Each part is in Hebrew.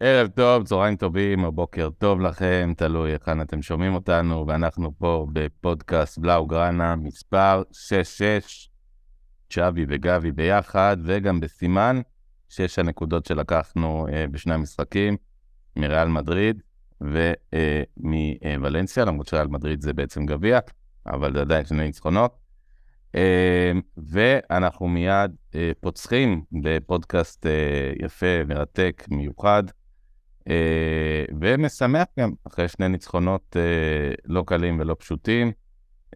ערב טוב, צהריים טובים, או בוקר טוב לכם, תלוי היכן אתם שומעים אותנו, ואנחנו פה בפודקאסט בלאו גראנה, מספר 66, צ'אבי וגבי ביחד, וגם בסימן שש הנקודות שלקחנו אה, בשני המשחקים, מריאל מדריד ומוולנסיה, למרות שריאל מדריד זה בעצם גביע, אבל זה עדיין שני ניצחונות. אה, ואנחנו מיד אה, פוצחים בפודקאסט אה, יפה, מרתק, מיוחד, ומשמח גם, אחרי שני ניצחונות לא קלים ולא פשוטים,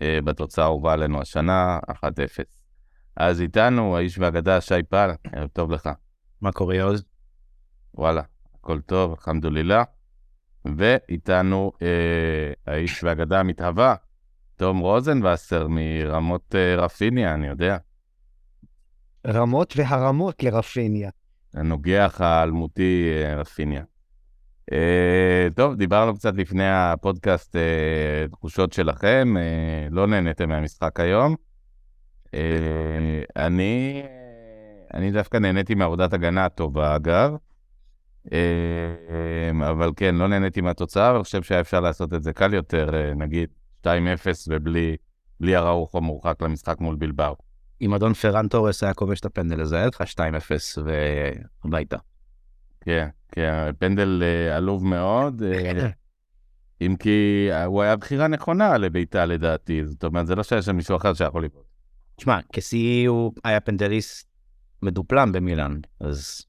בתוצאה הובאה עלינו השנה, 1-0. אז איתנו האיש והאגדה שי פל, ערב טוב לך. מה קורה יוז? וואלה, הכל טוב, אלחמדולילה. ואיתנו אה, האיש והאגדה המתהווה, תום רוזנבסר מרמות uh, רפיניה, אני יודע. רמות והרמות לרפיניה. הנוגח האלמותי uh, רפיניה. Uh, טוב, דיברנו קצת לפני הפודקאסט uh, תחושות שלכם, uh, לא נהניתם מהמשחק היום. Uh, אני, אני דווקא נהניתי מעבודת הגנה הטובה, אגב. Uh, אבל כן, לא נהניתי מהתוצאה, ואני חושב שהיה אפשר לעשות את זה קל יותר, uh, נגיד 2-0 ובלי בלי הראוך המורחק למשחק מול בלבר. אם אדון פרן תורס היה כובש את הפנדל הזה, היה לך 2-0 והביתה. כן, כן, פנדל uh, עלוב מאוד, uh, אם כי uh, הוא היה בחירה נכונה לביתה לדעתי, זאת אומרת, זה לא שהיה שם מישהו אחר שיכול לבעוט. תשמע, כשיא הוא היה פנדליסט מדופלם במילאן, אז...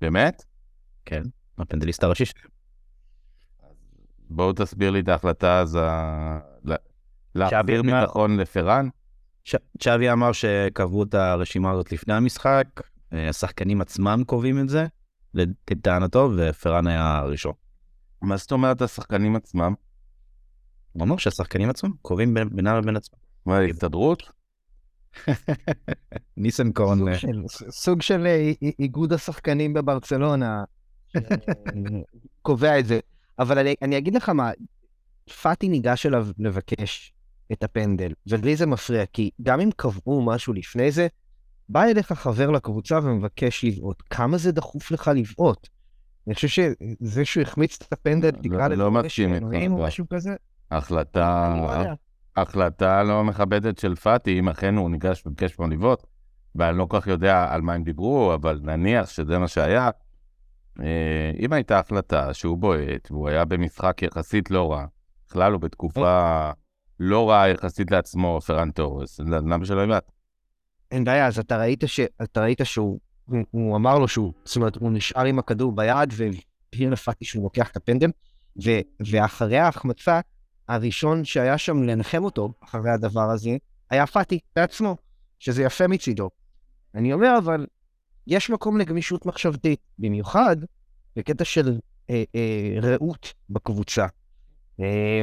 באמת? כן, הפנדליסט הראשי שלו. בואו תסביר לי את ההחלטה אז להחזיר ביטחון לפרן. צ'אבי אמר שקבעו את הרשימה הזאת לפני המשחק, אה, השחקנים עצמם קובעים את זה, לטענתו, ופרן היה הראשון. מה זאת אומרת השחקנים עצמם? הוא אמר שהשחקנים עצמם קובעים בינם לבין עצמם. מה, הסתדרות? ניסנקורן. סוג של אה, איגוד השחקנים בברצלונה קובע את זה. אבל אני, אני אגיד לך מה, פאטי ניגש אליו לבקש את הפנדל, ולי זה מפריע, כי גם אם קבעו משהו לפני זה, בא אליך חבר לקבוצה ומבקש לבעוט. כמה זה דחוף לך לבעוט? אני חושב שזה שהוא החמיץ את הפנדל, לא, תקרא לזה... לא מסכים איתך. או משהו כזה. החלטה, החלטה לא מכבדת של פאטי, אם אכן הוא ניגש וביקש ממנו לבעוט, ואני לא כל כך יודע על מה הם דיברו, אבל נניח שזה מה שהיה, אה, אם הייתה החלטה שהוא בועט, והוא היה במשחק יחסית לא רע, בכלל הוא בתקופה לא רעה יחסית לעצמו, פרן טורס, למה שלא יבעט? אין בעיה, אז אתה ראית, ש... אתה ראית שהוא, הוא, הוא אמר לו שהוא, זאת אומרת, הוא נשאר עם הכדור ביד, והבהיר לפאטי שהוא לוקח את הפנדל, ו... ואחרי ההחמצה, הראשון שהיה שם לנחם אותו, אחרי הדבר הזה, היה פאטי בעצמו, שזה יפה מצידו. אני אומר, אבל יש מקום לגמישות מחשבתית, במיוחד בקטע של אה, אה, רעות בקבוצה. אה,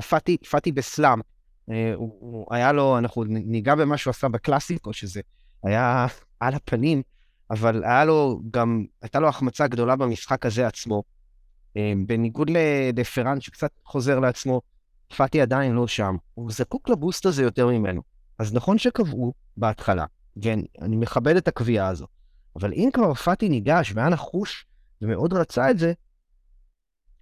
פאטי, פאטי בסלאם, אה, הוא, הוא היה לו, אנחנו ניגע במה שהוא עשה בקלאסיקו, שזה היה על הפנים, אבל היה לו גם, הייתה לו החמצה גדולה במשחק הזה עצמו. אה, בניגוד לפרן שקצת חוזר לעצמו, פאטי עדיין לא שם. הוא זקוק לבוסט הזה יותר ממנו. אז נכון שקבעו בהתחלה, ואני מכבד את הקביעה הזו. אבל אם כבר פאטי ניגש והיה נחוש ומאוד רצה את זה,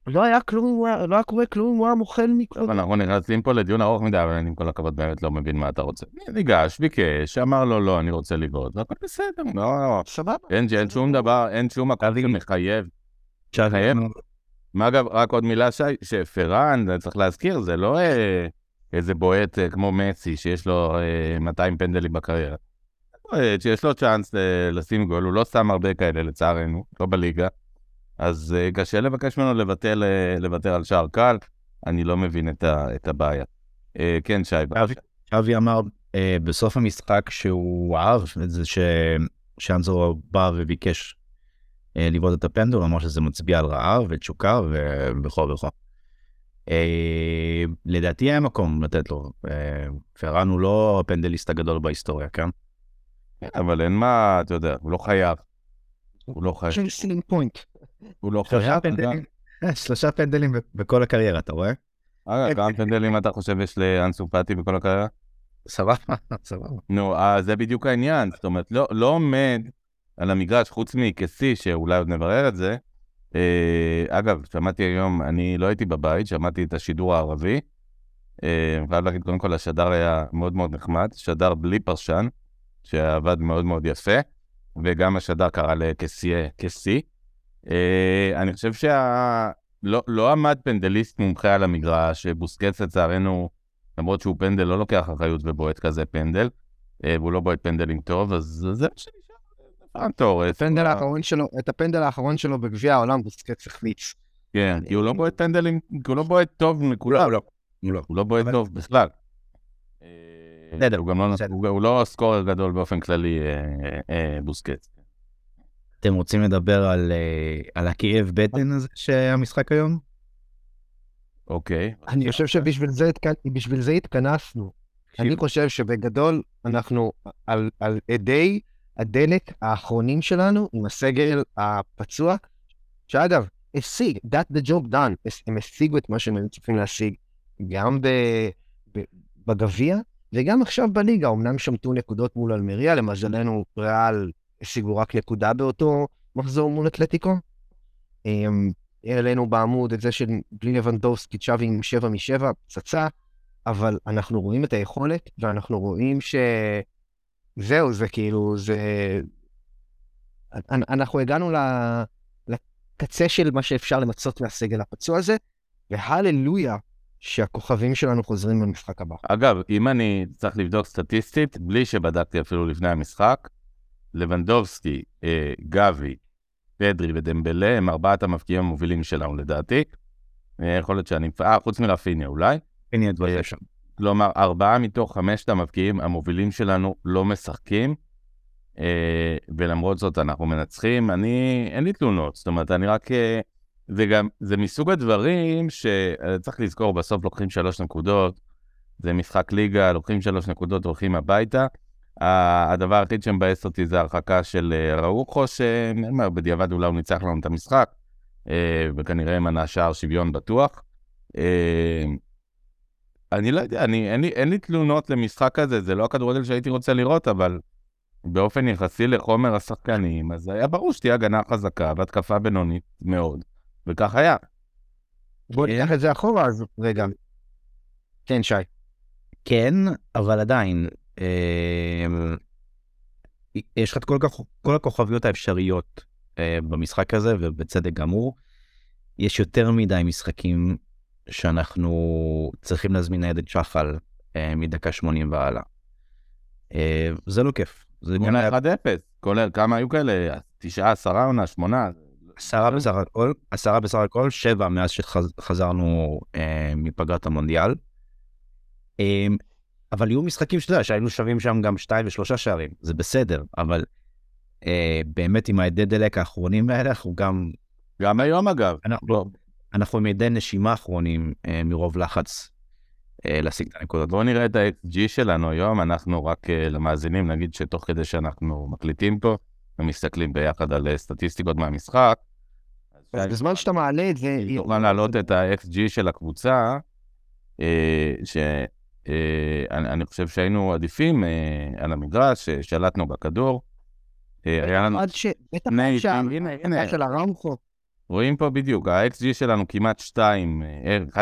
לא היה כלום, לא היה קורה כלום הוא היה מוכל מכל... אנחנו נכנסים פה לדיון ארוך מדי, אבל אני עם כל הכבוד באמת לא מבין מה אתה רוצה. ניגש, ביקש, אמר לו לא, אני רוצה לבעוט, והכל בסדר, לא, סבבה. אין שום דבר, אין שום מקום שמחייב. מחייב. מה אגב, רק עוד מילה, שי, שפרן, צריך להזכיר, זה לא אה, איזה בועט אה, כמו מסי, שיש לו 200 אה, פנדלים בקריירה. שיש לו צ'אנס לשים גול, הוא לא שם הרבה כאלה לצערנו, לא בליגה. אז אה, קשה לבקש ממנו לבטל, אה, לוותר על שער קל, אני לא מבין את, ה, את הבעיה. כן, שי, בבקשה. אבי אמר בסוף המשחק שהוא אהב את זה שאנזו בא וביקש לבעוט את הפנדל, אמר שזה מצביע על רעב ותשוקה וכו' וכו'. לדעתי היה מקום לתת לו. פרן הוא לא הפנדליסט הגדול בהיסטוריה, כן? אבל אין מה, אתה יודע, הוא לא חייב. הוא לא חייב. הוא לא חייב. שלושה פנדלים בכל הקריירה, אתה רואה? אגב, כמה פנדלים אתה חושב יש לאנסו פאטי בכל הקריירה? סבבה, סבבה. נו, אז זה בדיוק העניין. זאת אומרת, לא, לא עומד על המגרש, חוץ מקסי, שאולי עוד נברר את זה. אה, אגב, שמעתי היום, אני לא הייתי בבית, שמעתי את השידור הערבי. אה, אני חייב להגיד, קודם כל, השדר היה מאוד מאוד נחמד, שדר בלי פרשן, שעבד מאוד מאוד יפה, וגם השדר קרא לקסי. אה, אני חושב שה... לא, לא עמד פנדליסט מומחה על המגרש, בוסקץ לצערנו, למרות שהוא פנדל, לא לוקח אחריות ובועט כזה פנדל, והוא לא בועט פנדלים טוב, אז זה מה שנשאר. הפנדל האחרון שלו, את הפנדל האחרון שלו בגביע העולם בוסקץ החמיץ. כן, כי הוא לא בועט פנדלים, כי הוא לא בועט טוב מכולם. לא, לא. הוא לא בועט טוב בכלל. בסדר. הוא גם לא, לא סקורר גדול באופן כללי, בוסקץ. אתם רוצים לדבר על, על הכאב בטן הזה שהמשחק היום? אוקיי. אני חושב שבשביל זה התכנסנו. אני חושב שבגדול אנחנו על אדי הדלק האחרונים שלנו עם הסגל הפצוע, שאגב, השיג, that the job done, הם השיגו את מה שהם היו צריכים להשיג, גם בגביע וגם עכשיו בליגה, אמנם שמטו נקודות מול אלמריה, למזלנו ריאל השיגו רק נקודה באותו מחזור מול אתלטיקו. העלינו בעמוד את זה שבלי לבנדובסקי צ'אבי עם 7 מ-7, פצצה, אבל אנחנו רואים את היכולת, ואנחנו רואים ש... זהו, זה כאילו, זה... אנחנו הגענו לקצה של מה שאפשר למצות מהסגל הפצוע הזה, והללויה שהכוכבים שלנו חוזרים במשחק הבא. אגב, אם אני צריך לבדוק סטטיסטית, בלי שבדקתי אפילו לפני המשחק, לבנדובסקי, אה, גבי, פדרי ודמבלה הם ארבעת המבקיעים המובילים שלנו לדעתי. אה, יכול להיות שאני... אה, חוץ מרפיניה אולי. הנה הדברים שם. כלומר, ארבעה מתוך חמשת המבקיעים המובילים שלנו לא משחקים, אה, ולמרות זאת אנחנו מנצחים. אני, אין לי תלונות, זאת אומרת, אני רק... אה, זה גם, זה מסוג הדברים שצריך לזכור, בסוף לוקחים שלוש נקודות, זה משחק ליגה, לוקחים שלוש נקודות, הולכים הביתה. הדבר היחיד שמבאס אותי זה הרחקה של אה, ראוכו, שבדיעבד אולי הוא ניצח לנו את המשחק, וכנראה מנע שער שוויון בטוח. אני לא יודע, אני, אין, לי, אין לי תלונות למשחק הזה, זה לא הכדורגל שהייתי רוצה לראות, אבל באופן יחסי לחומר השחקנים, אז היה ברור שתהיה הגנה חזקה והתקפה בינונית מאוד, וכך היה. בוא ניקח את זה אחורה, אז רגע. כן, שי. כן, אבל עדיין, אה, יש לך את כל, כל הכוכביות האפשריות אה, במשחק הזה, ובצדק גמור. יש יותר מדי משחקים שאנחנו צריכים להזמין ניידת שחל אה, מדקה 80 והלאה. אה, זה לא כיף. זה עונה 1-0, כולל כמה היו כאלה? תשעה, עשרה עונה, שמונה? עשרה בסך הכל, עשרה בסך הכל, שבע מאז שחזרנו אה, מפגרת המונדיאל. אבל יהיו משחקים שאתה יודע, שהיינו שווים שם גם שתיים ושלושה שערים, זה בסדר, אבל אה, באמת עם העדי דלק האחרונים האלה, אנחנו גם... גם היום אגב. אנחנו, לא. אנחנו עם ידי נשימה אחרונים אה, מרוב לחץ אה, להשיג את הנקודות. בואו נראה את ה-XG שלנו היום, אנחנו רק אה, למאזינים, נגיד שתוך כדי שאנחנו מקליטים פה, ומסתכלים ביחד על אה, סטטיסטיקות מהמשחק. אז בזמן שאתה מעלה את זה... תוכל להעלות את ה-XG של הקבוצה, אה, אה, חושב שהיינו עדיפים אה, על המגרש, שלטנו בכדור. אה, היה לנו... עד ש... בטח עכשיו, הנה, הנה. של הרמחו. רואים פה בדיוק, ה-XG שלנו כמעט 2, 1.91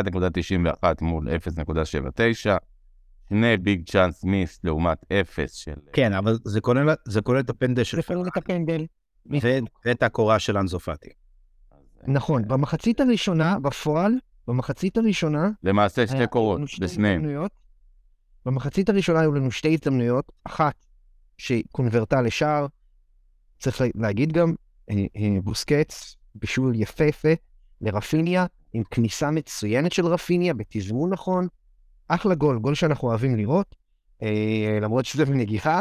מול 0.79, שני ביג צ'אנס מיס לעומת 0 של... כן, אבל זה כולל, זה כולל את הפנדל של... זה כולל את הפנדל. ואת הקורה של אנזופטי. נכון, במחצית הראשונה, בפועל, במחצית הראשונה... למעשה שתי קורות, בשניהם. במחצית הראשונה היו לנו שתי הזדמנויות, אחת שקונברטה לשער, צריך להגיד גם, אה, אה, בוסקץ בישול יפהפה לרפיניה, עם כניסה מצוינת של רפיניה, בתזמון נכון. אחלה גול, גול שאנחנו אוהבים לראות, אה, למרות שזה בנגיחה.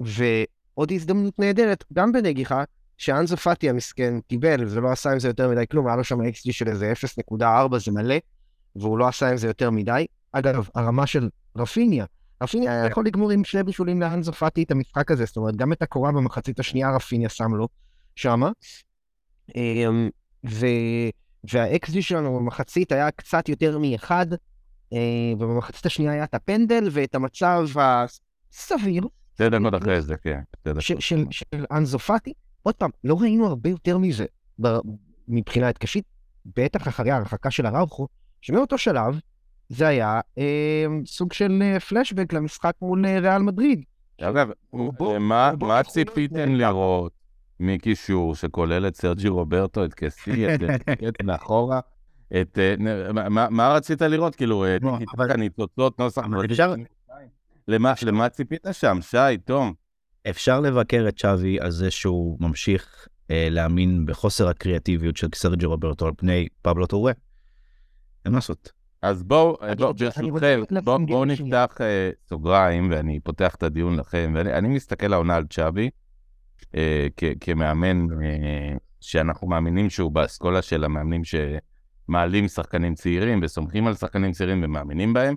ועוד הזדמנות נהדרת, גם בנגיחה, שאנזו פאטי המסכן קיבל, ולא עשה עם זה יותר מדי כלום, היה לו שם XG של איזה 0.4, זה מלא, והוא לא עשה עם זה יותר מדי. אגב, הרמה של רפיניה, רפיניה היה יכול לגמור עם שני בישולים לאנזו פאטי את המשחק הזה, זאת אומרת, גם את הקורה במחצית השנייה רפיניה שם לו שמה. אמ, וה-XG שלנו במחצית היה קצת יותר מאחד, אה, ובמחצית השנייה היה את הפנדל ואת המצב הסביר, שתי דקות אחרי זה, כן. של, של, של אנזופטי. עוד פעם, לא ראינו הרבה יותר מזה מבחינה התקשית, בטח אחרי ההרחקה של הראוכו, שמאותו שלב זה היה אה, סוג של אה, פלשבק למשחק מול אה, ריאל מדריד. אגב, בוא- מה ציפיתם לראות מקישור שכולל את סרג'י רוברטו, את קסי, את את מאחורה? את... אה, מה- רצית לראות? כאילו, אה, לא, טיקי אבל- טקה, ניצוצות, נוסח... למה ציפית שם, שי, תום? אפשר לבקר את שווי על זה שהוא ממשיך אה, להאמין בחוסר הקריאטיביות של סרג'י רוברטו על פני פבלו טורי. אין מה לעשות. אז בואו, בוא, ברשותכם, בואו בוא. נפתח אה, סוגריים, ואני פותח את הדיון לכם, ואני אני מסתכל העונה על צ'אבי, כ- כמאמן אה, שאנחנו מאמינים שהוא באסכולה של המאמנים שמעלים שחקנים צעירים וסומכים על שחקנים צעירים ומאמינים בהם.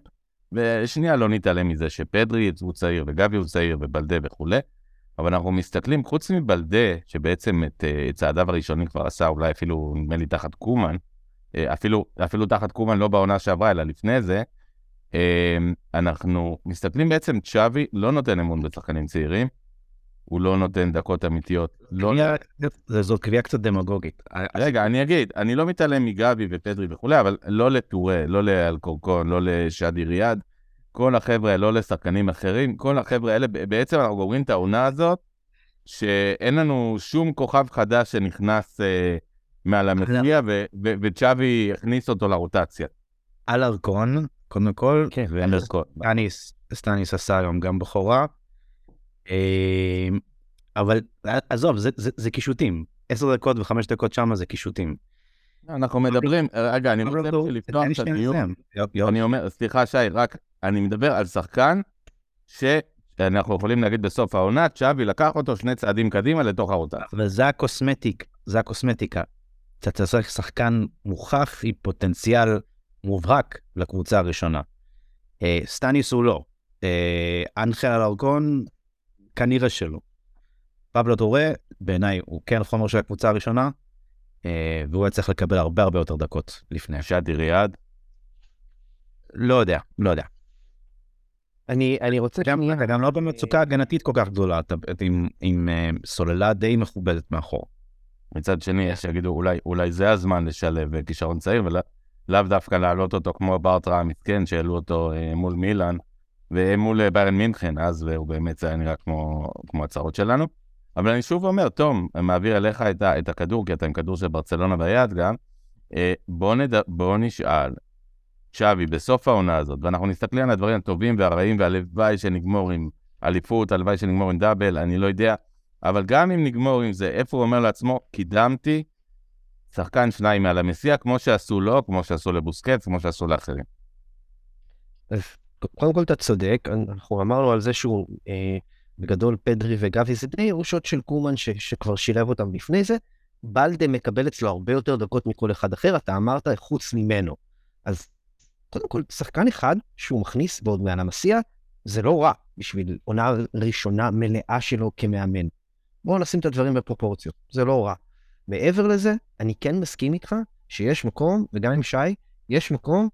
ושנייה, לא נתעלם מזה שפדרי הוא צעיר וגבי הוא צעיר ובלדה וכולי, אבל אנחנו מסתכלים, חוץ מבלדה, שבעצם את, את צעדיו הראשונים כבר עשה, אולי אפילו, נדמה לי, תחת קומן, אפילו, אפילו תחת קומן, לא בעונה שעברה, אלא לפני זה, אה, אנחנו מסתכלים בעצם, צ'אבי לא נותן אמון בשחקנים צעירים, הוא לא נותן דקות אמיתיות. לא... זאת קביעה קצת דמגוגית. רגע, אני אגיד, אני לא מתעלם מגבי ופדרי וכולי, אבל לא לטורה, לא לאלקורקון, לא לשאדי ריאד, כל החבר'ה, לא לשחקנים אחרים, כל החבר'ה האלה, בעצם אנחנו גומרים את העונה הזאת, שאין לנו שום כוכב חדש שנכנס אה, מעל הממוצע, וצ'אבי הכניס אותו לרוטציה. אלרקון, קודם כל, כן, ואנדר סקוט. סטניס, סטניס עשה היום גם בכורה. אה, אבל עזוב, זה- זה זה קישוטים. עשר דקות וחמש דקות שמה זה קישוטים. אנחנו מדברים, רגע, אני רוצה פבלו- לפתוח את הדיון. אני אומר, סליחה שי, רק אני מדבר על שחקן שאנחנו יכולים להגיד בסוף העונה, צ'אבי לקח אותו שני צעדים קדימה לתוך הרוטציה. אבל זה הקוסמטיקה, זה הקוסמטיקה. אתה צריך שחקן מוכח עם פוטנציאל מובהק לקבוצה הראשונה. אה, סטניס הוא לא. אה, אנחל אלרקון, כנראה שלא. פבלו טורה, בעיניי הוא כן חומר של הקבוצה הראשונה, אה, והוא היה צריך לקבל הרבה הרבה יותר דקות לפני. שאדי ריאד, לא יודע, לא יודע. אני, אני רוצה גם, שנייה- גם לא במצוקה הגנתית כל כך גדולה, אתה עם, עם אה, סוללה די מכובדת מאחור. מצד שני, יש שיגידו, אולי, אולי זה הזמן לשלב אה, כישרון צעיר, ולאו ולא דווקא להעלות אותו כמו ברטרה המסכן, שהעלו אותו אה, מול מילאן, ומול אה, ביירן מינכן, אז הוא באמת היה נראה כמו, כמו הצהרות שלנו. אבל אני שוב אומר, תום, מעביר אליך את, ה, את הכדור, כי אתה עם כדור של ברצלונה ביד גם. אה, בוא, נד... בוא נשאל, שווי, בסוף העונה הזאת, ואנחנו נסתכלים על הדברים הטובים והרעים, והלוואי שנגמור עם אליפות, הלוואי שנגמור עם דאבל, אני לא יודע, אבל גם אם נגמור עם זה, איפה הוא אומר לעצמו, קידמתי שחקן שניים מעל המסיע, כמו שעשו לו, כמו שעשו לבוסקץ, כמו שעשו לאחרים. קודם כל אתה צודק, אנחנו אמרנו על זה שהוא אה, בגדול פדרי וגבי זה די ירושות של קומן ש, שכבר שילב אותם לפני זה. בלדה מקבל אצלו הרבה יותר דקות מכל אחד אחר, אתה אמרת חוץ ממנו. אז קודם כל, שחקן אחד שהוא מכניס ועוד מעל המסיע, זה לא רע בשביל עונה ראשונה מלאה שלו כמאמן. בואו נשים את הדברים בפרופורציות, זה לא רע. מעבר לזה, אני כן מסכים איתך שיש מקום, וגם עם שי, יש מקום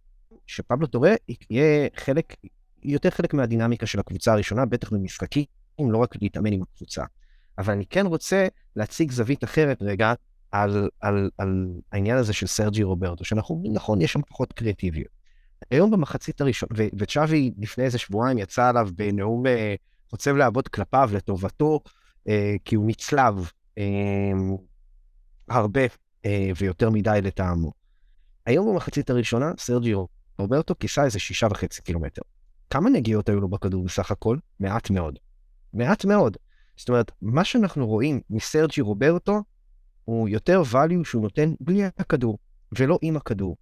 שפבלו טורה יהיה חלק, יותר חלק מהדינמיקה של הקבוצה הראשונה, בטח במשחקים, לא רק להתאמן עם הקבוצה. אבל אני כן רוצה להציג זווית אחרת רגע על, על, על העניין הזה של סרג'י רוברטו, שאנחנו, נכון, יש שם פחות קריאטיביות. היום במחצית הראשונה, וצ'אבי לפני איזה שבועיים יצא עליו בנאום אה, חוצב לעבוד כלפיו לטובתו, כי הוא נצלב אה, הרבה אה, ויותר מדי לטעמו. היום במחצית הראשונה, סרג'י רוברטו כיסה איזה שישה וחצי קילומטר. כמה נגיעות היו לו בכדור בסך הכל? מעט מאוד. מעט מאוד. זאת אומרת, מה שאנחנו רואים מסרג'י רוברטו, הוא יותר value שהוא נותן בלי הכדור, ולא עם הכדור.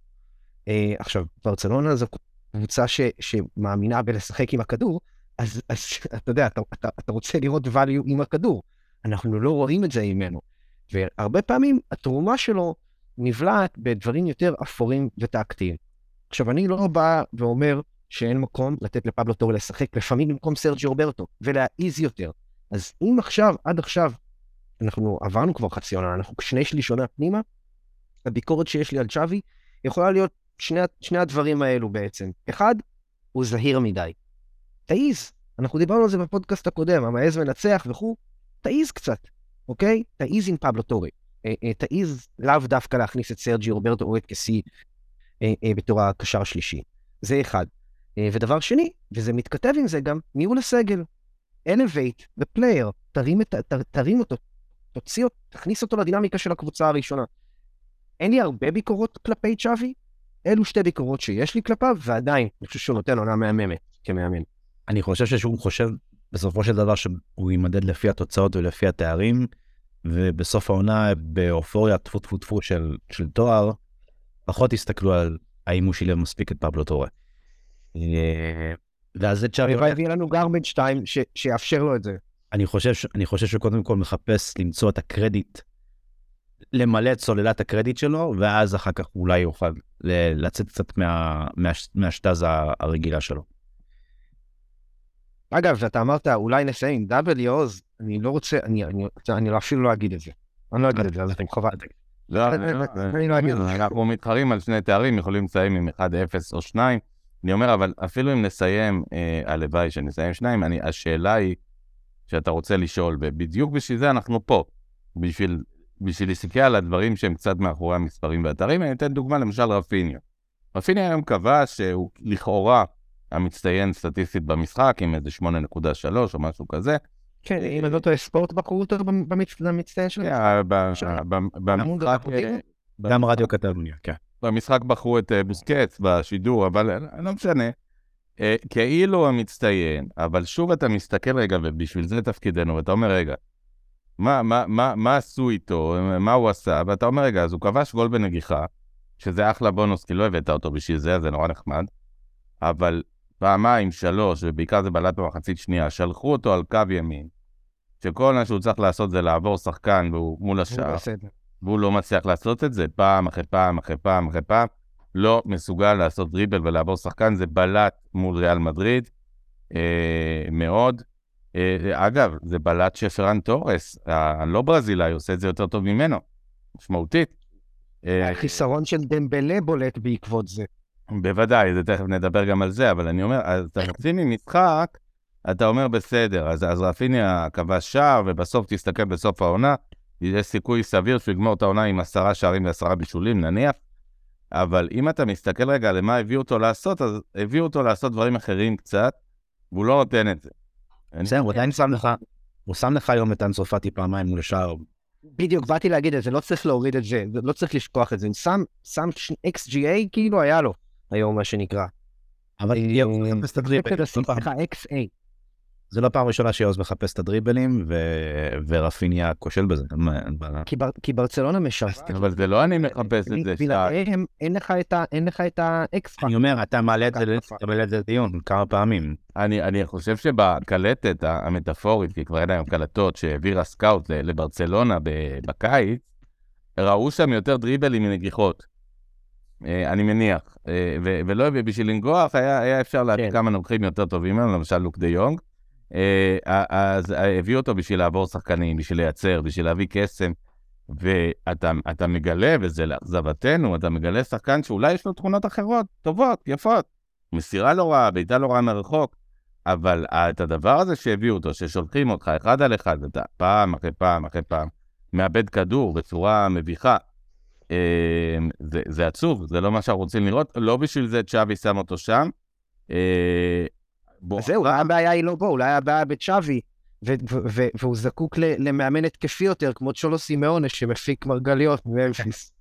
אה, עכשיו, ברצלונה זו קבוצה ש, שמאמינה בלשחק עם הכדור, אז, אז אתה יודע, אתה, אתה, אתה רוצה לראות value עם הכדור. אנחנו לא רואים את זה ממנו. והרבה פעמים התרומה שלו נבלעת בדברים יותר אפורים וטקטיים. עכשיו, אני לא בא ואומר שאין מקום לתת לפבלו טורי לשחק לפעמים במקום סרג'י רוברטו, ולהעיז יותר. אז אם עכשיו, עד עכשיו, אנחנו עברנו כבר חצי עונה, אנחנו שני שליש עונה פנימה, הביקורת שיש לי על צ'אבי יכולה להיות שני, שני הדברים האלו בעצם. אחד, הוא זהיר מדי. תעיז, אנחנו דיברנו על זה בפודקאסט הקודם, המעז מנצח וכו', תעיז קצת, אוקיי? תעיז עם פבלו טורה. אה, אה, תעיז לאו דווקא להכניס את סרג'י רוברטו או את קסי אה, בתור הקשר השלישי. זה אחד. ודבר שני, וזה מתכתב עם זה גם, ניהול הסגל. elevate a player, תרים, תרים אותו, תוציא אותו, תכניס אותו לדינמיקה של הקבוצה הראשונה. אין לי הרבה ביקורות כלפי צ'אבי, אלו שתי ביקורות שיש לי כלפיו, ועדיין, אני חושב שהוא נותן עונה מהממת כמאמן. אני חושב שהוא חושב בסופו של דבר שהוא יימדד לפי התוצאות ולפי התארים, ובסוף העונה, באופוריה טפו טפו טפו של, של תואר, פחות הסתכלו על האם הוא שילם מספיק את פבלו טורה. אה, ואז זה צ'אבי... הלוואי יביא לנו garbage 2 שיאפשר לו את זה. אני חושב, אני חושב שקודם כל מחפש למצוא את הקרדיט, למלא את סוללת הקרדיט שלו, ואז אחר כך אולי יוכל לצאת קצת מה, מה, מהשטז הרגילה שלו. אגב, ואתה אמרת, אולי נסיים עם דאבל יוז, אני לא רוצה, אני, אני, אני לא, אפילו לא אגיד את זה. אני לא אגיד את זה, אז אתם חבל. לא, אני לא אגיד את זה. אנחנו מתחרים על שני תארים, יכולים לסיים עם 1-0 או 2. אני אומר, אבל אפילו אם נסיים, אה, הלוואי שנסיים שניים, השאלה היא שאתה רוצה לשאול, ובדיוק בשביל זה אנחנו פה. בשביל, בשביל להסתכל על הדברים שהם קצת מאחורי המספרים והאתרים, אני אתן דוגמה למשל רפיניו. רפיניו היום קבע שהוא לכאורה המצטיין סטטיסטית במשחק, עם איזה 8.3 או משהו כזה. כן, אם אני לא טועה, ספורט בחרו אותו במצטיין שלו. כן, במשחק... גם רדיו קטלוניה, כן. במשחק בחרו את אה, בוסקץ בשידור, אבל אה, לא משנה. אה, כאילו המצטיין, אבל שוב אתה מסתכל רגע, ובשביל זה תפקידנו, ואתה אומר, רגע, מה, מה, מה, מה עשו איתו, מה הוא עשה, ואתה אומר, רגע, אז הוא כבש גול בנגיחה, שזה אחלה בונוס, כי לא הבאת אותו בשביל זה, זה נורא נחמד, אבל פעמיים, שלוש, ובעיקר זה בלט במחצית שנייה, שלחו אותו על קו ימין, שכל מה שהוא צריך לעשות זה לעבור שחקן והוא מול השער, והוא לא מצליח לעשות את זה פעם אחרי פעם אחרי פעם אחרי פעם, לא מסוגל לעשות דריבל ולעבור שחקן, זה בלט מול ריאל מדריד אה, מאוד. אה, אגב, זה בלט שפרן תורס, הלא ברזילאי עושה את זה יותר טוב ממנו, משמעותית. אה, החיסרון של דמבלה בולט בעקבות זה. בוודאי, זה תכף נדבר גם על זה, אבל אני אומר, אז אתה יוצא ממשחק, אתה אומר בסדר, אז, אז רפיניה כבש שער, ובסוף תסתכל בסוף העונה, יש סיכוי סביר שהוא יגמור את העונה עם עשרה שערים ועשרה בישולים, נניח, אבל אם אתה מסתכל רגע למה הביאו אותו לעשות, אז הביאו אותו לעשות דברים אחרים קצת, והוא לא נותן את זה. בסדר, הוא עדיין שם לך, הוא שם לך היום את אנסופטי פעמיים מול השער. בדיוק, באתי להגיד את זה, לא צריך להוריד את זה, לא צריך לשכוח את זה. שם, שם XGA כאילו היה לו. היום, מה שנקרא. אבל יואו, מחפש את הדריבלים. XA. זה לא פעם ראשונה שיוז מחפש את הדריבלים, ורפיניה כושל בזה. כי ברצלונה משווה. אבל זה לא אני מחפש את זה. בלעדיהם אין לך את ה-X אני אומר, אתה מעלה את זה לדיון כמה פעמים. אני חושב שבקלטת המטאפורית, כי כבר אין היום קלטות שהעבירה סקאוט לברצלונה בקיץ, ראו שם יותר דריבלים מנגיחות. אה, אני מניח. אה, ולא, בשביל לנגוח היה, היה אפשר להביא כן. כמה נוגחים יותר טובים ממנו, למשל לוק דה יונג. אה, אז הביאו אותו בשביל לעבור שחקנים, בשביל לייצר, בשביל להביא קסם. ואתה מגלה, וזה לאכזבתנו, אתה מגלה שחקן שאולי יש לו תכונות אחרות, טובות, יפות. מסירה לא רעה, בעיטה לא רעה מרחוק, אבל את הדבר הזה שהביאו אותו, ששולחים אותך אחד על אחד, אתה פעם אחרי פעם אחרי פעם, מאבד כדור בצורה מביכה, זה, זה עצוב, זה לא מה שאנחנו רוצים לראות, לא בשביל זה צ'אבי שם אותו שם. אה, אז זהו, אולי הבעיה היא לא בו, אולי הבעיה בצ'אבי, והוא זקוק למאמן התקפי יותר, כמו צ'ולו סימאונה, שמפיק מרגליות ממפיס.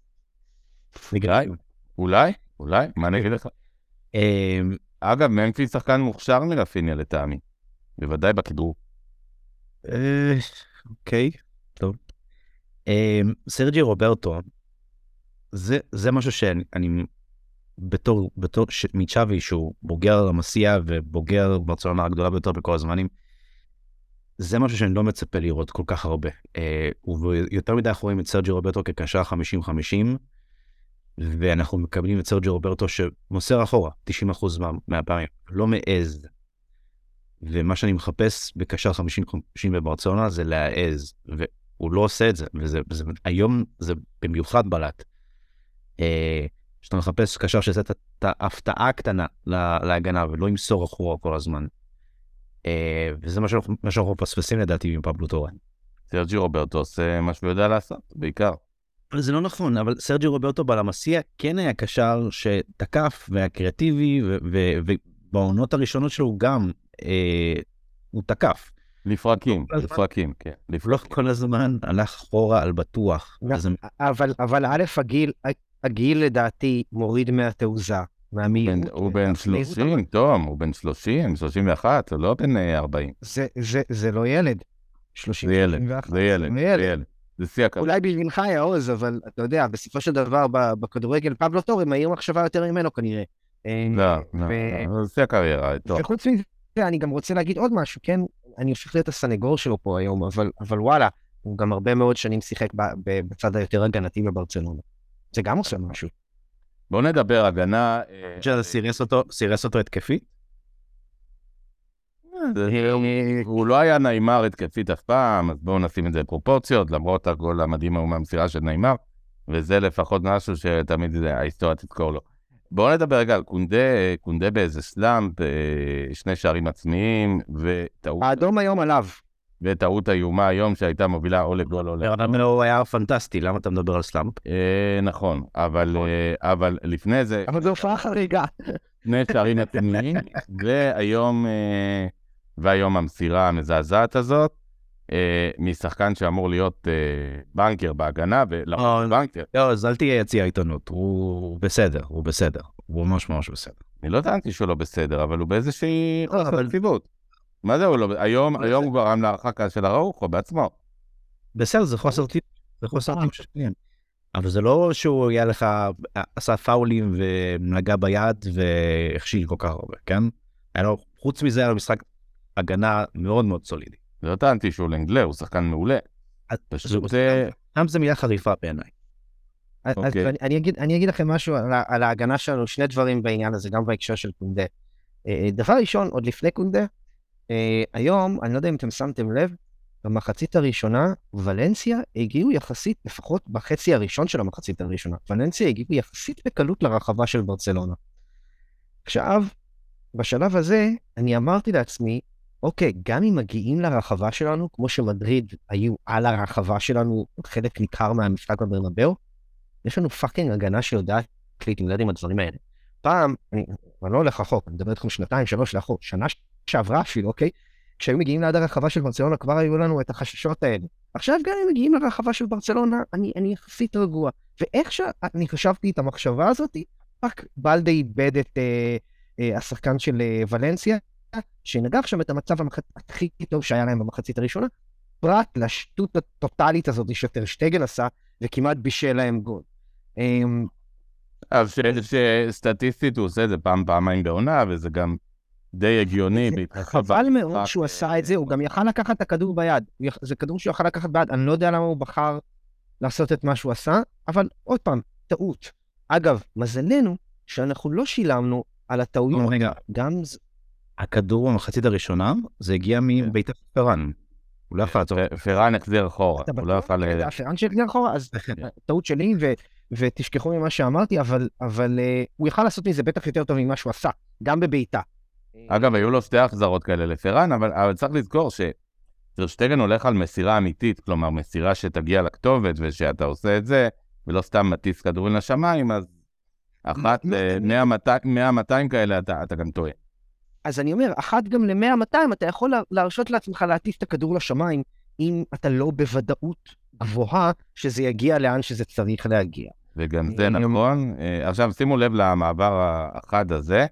נגרע, אולי, אולי, מה אני אגיד לך? אמ, אגב, ממפיס שחקן מוכשר מרפיניה לטעמי, בוודאי בכדרור. אה, אוקיי, טוב. אמ, סרג'י רוברטו, זה, זה משהו שאני, בתור, בתור ש, מצ'אבי, שהוא בוגר המסיע ובוגר ברצלונה הגדולה ביותר בכל הזמנים, זה משהו שאני לא מצפה לראות כל כך הרבה. אה, ויותר מדי אנחנו רואים את סרג'י רוברטו כקשר 50-50, ואנחנו מקבלים את סרג'י רוברטו שמוסר אחורה 90% מה, מהפעמים, לא מעז. ומה שאני מחפש בקשר 50-50 בברצלונה זה להעז, והוא לא עושה את זה, וזה, וזה היום זה במיוחד בלט. אה, שאתה מחפש קשר שיעשה את ההפתעה הקטנה להגנה ולא ימסור אחורה כל הזמן. אה, וזה מה שאנחנו, מפספסים לדעתי עם פבלו טורה. סרג'י רוברטו עושה מה שהוא יודע לעשות, בעיקר. אבל זה לא נכון, אבל סרג'י רוברטו בלה מאסיה כן היה קשר שתקף והיה קריאטיבי, ובעונות הראשונות שלו גם אה, הוא תקף. לפרקים, הזמן. לפרקים, כן. לא לפרקים. כל הזמן הלך אחורה על בטוח. לא. אז אבל, אבל א', הגיל, הגיל לדעתי מוריד מהתעוזה, מהמהירות. הוא בן מהמהירות 30, תום, הוא בן 30, 31, הוא לא בן אה, 40. זה, זה, זה לא ילד. 30, זה ילד, 31, זה ילד, זה ילד. זה שיא הכבוד. אולי בשבילך יעוז, אבל אתה יודע, בסופו של דבר בכדורגל פבלו טורי מהיר מחשבה יותר ממנו כנראה. אה, לא, לא, לא, זה שיא הקריירה, טוב. וחוץ מזה, אני גם רוצה להגיד עוד משהו, כן? אני הופך להיות הסנגור שלו פה היום, אבל, וואלה, הוא גם הרבה מאוד שנים שיחק בצד היותר הגנתי בברצלונה. זה גם עושה משהו. בואו נדבר הגנה. אה, שזה סירס אותו, סירס אותו התקפית? זה- הוא לא היה נעימר התקפית אף פעם, אז בואו נשים את זה בפרופורציות, למרות הגול המדהים ההוא מהמסירה של נעימר, וזה לפחות משהו שתמיד זה- ההיסטוריה תזכור לו. בואו נדבר רגע על קונדה, קונדה באיזה סלאמפ, אה, שני שערים עצמיים, וטעות, האדום היום עליו. וטעות איומה היום שהייתה מובילה או לגול או ל... ברנמלו הוא היה פנטסטי, למה אתה מדבר על סלאמפ? אה, נכון, אבל, אה, אבל לפני זה, אבל זו הופעה חריגה. שני שערים עצמיים, והיום, אה, והיום המסירה המזעזעת הזאת, משחקן שאמור להיות בנקר בהגנה, אה, בנקר, לא, אז אל תהיה יציע עיתונות, הוא בסדר, הוא בסדר, הוא ממש ממש בסדר. אני לא טענתי שהוא לא בסדר, אבל הוא באיזושהי לא, אבל- יציבות. מה זה הוא לא, היום, היום הוא גרם להרחקה של הראוכו בעצמו. בסדר, זה חוסר טיפ, זה חוסר טיפ של עניין. אבל זה לא שהוא היה לך, עשה פאולים ונגע ביד והכשיל כל כך הרבה, כן? היה לו, חוץ מזה, היה לו משחק הגנה מאוד מאוד סולידי. לא טענתי שהוא לנגלר, הוא שחקן מעולה. פשוט זה... גם זו מילה חריפה בעיניי. אוקיי. אני, אגיד, לכם משהו על ההגנה שלנו, שני דברים בעניין הזה, גם בהקשר של קונדה. אה, דבר ראשון, עוד לפני קונדה, אה, היום, אני לא יודע אם אתם שמתם לב, במחצית הראשונה, ולנסיה הגיעו יחסית, לפחות בחצי הראשון של המחצית הראשונה, ולנסיה הגיעו יחסית בקלות לרחבה של ברצלונה. עכשיו, בשלב הזה, אני אמרתי לעצמי, אוקיי, גם אם מגיעים לרחבה שלנו, כמו שמדריד היו על הרחבה שלנו חלק ניכר מהמשחק בברנבאו, יש לנו fucking הגנה שיודעת להתמודד עם הדברים האלה. פעם, אני, אני לא הולך רחוק, אני מדבר איתכם שנתיים, שלוש לאחור, שנה שעברה אפילו, אוקיי? כשהיו מגיעים ליד הרחבה של ברצלונה, כבר היו לנו את החששות האלה. עכשיו גם אם מגיעים לרחבה של ברצלונה, אני, יחסית רגוע. ואיך שאני חשבתי את המחשבה הזאת, רק בלדה איבד את אה, אה, השחקן של אה, ולנסיה, שנגח שם את המצב המח... הכי טוב שהיה להם במחצית הראשונה, פרט לשטות הטוטאלית הזאת שטרשטגן עשה, וכמעט בישל להם גול. אז ש- שסטטיסטית הוא עושה את זה פעם, פעמיים בעונה, וזה גם די הגיוני. חבל מאוד שהוא עשה את זה, הוא גם יכל לקחת את הכדור ביד. זה כדור שהוא יכל לקחת ביד, אני לא יודע למה הוא בחר לעשות את מה שהוא עשה, אבל עוד פעם, טעות. אגב, מזלנו שאנחנו לא שילמנו על הטעויות. רגע, גם ז- הכדור במחצית הראשונה, זה הגיע מביתר פרן. הוא לא יכול לעצור. פרן החזיר אחורה, הוא לא? יכול... ל- זה הפרן שהחזיר אחורה, אז טעות שלי, ותשכחו ממה שאמרתי, אבל, אבל uh, הוא יכל לעשות מזה בטח יותר טוב ממה שהוא עשה, גם בבעיטה. אגב, היו לו שתי החזרות כאלה לפרן, אבל, אבל צריך לזכור שטרשטגן הולך על מסירה אמיתית, כלומר, מסירה שתגיע לכתובת ושאתה עושה את זה, ולא סתם מטיס כדורים לשמיים, אז אחת ל-100-200 כאלה אתה, אתה גם טועה. אז אני אומר, אחת גם ל-100-200, אתה יכול לה- להרשות לעצמך להטיס את הכדור לשמיים, אם אתה לא בוודאות גבוהה שזה יגיע לאן שזה צריך להגיע. וגם זה נכון. אה, עכשיו, שימו לב למעבר החד הזה.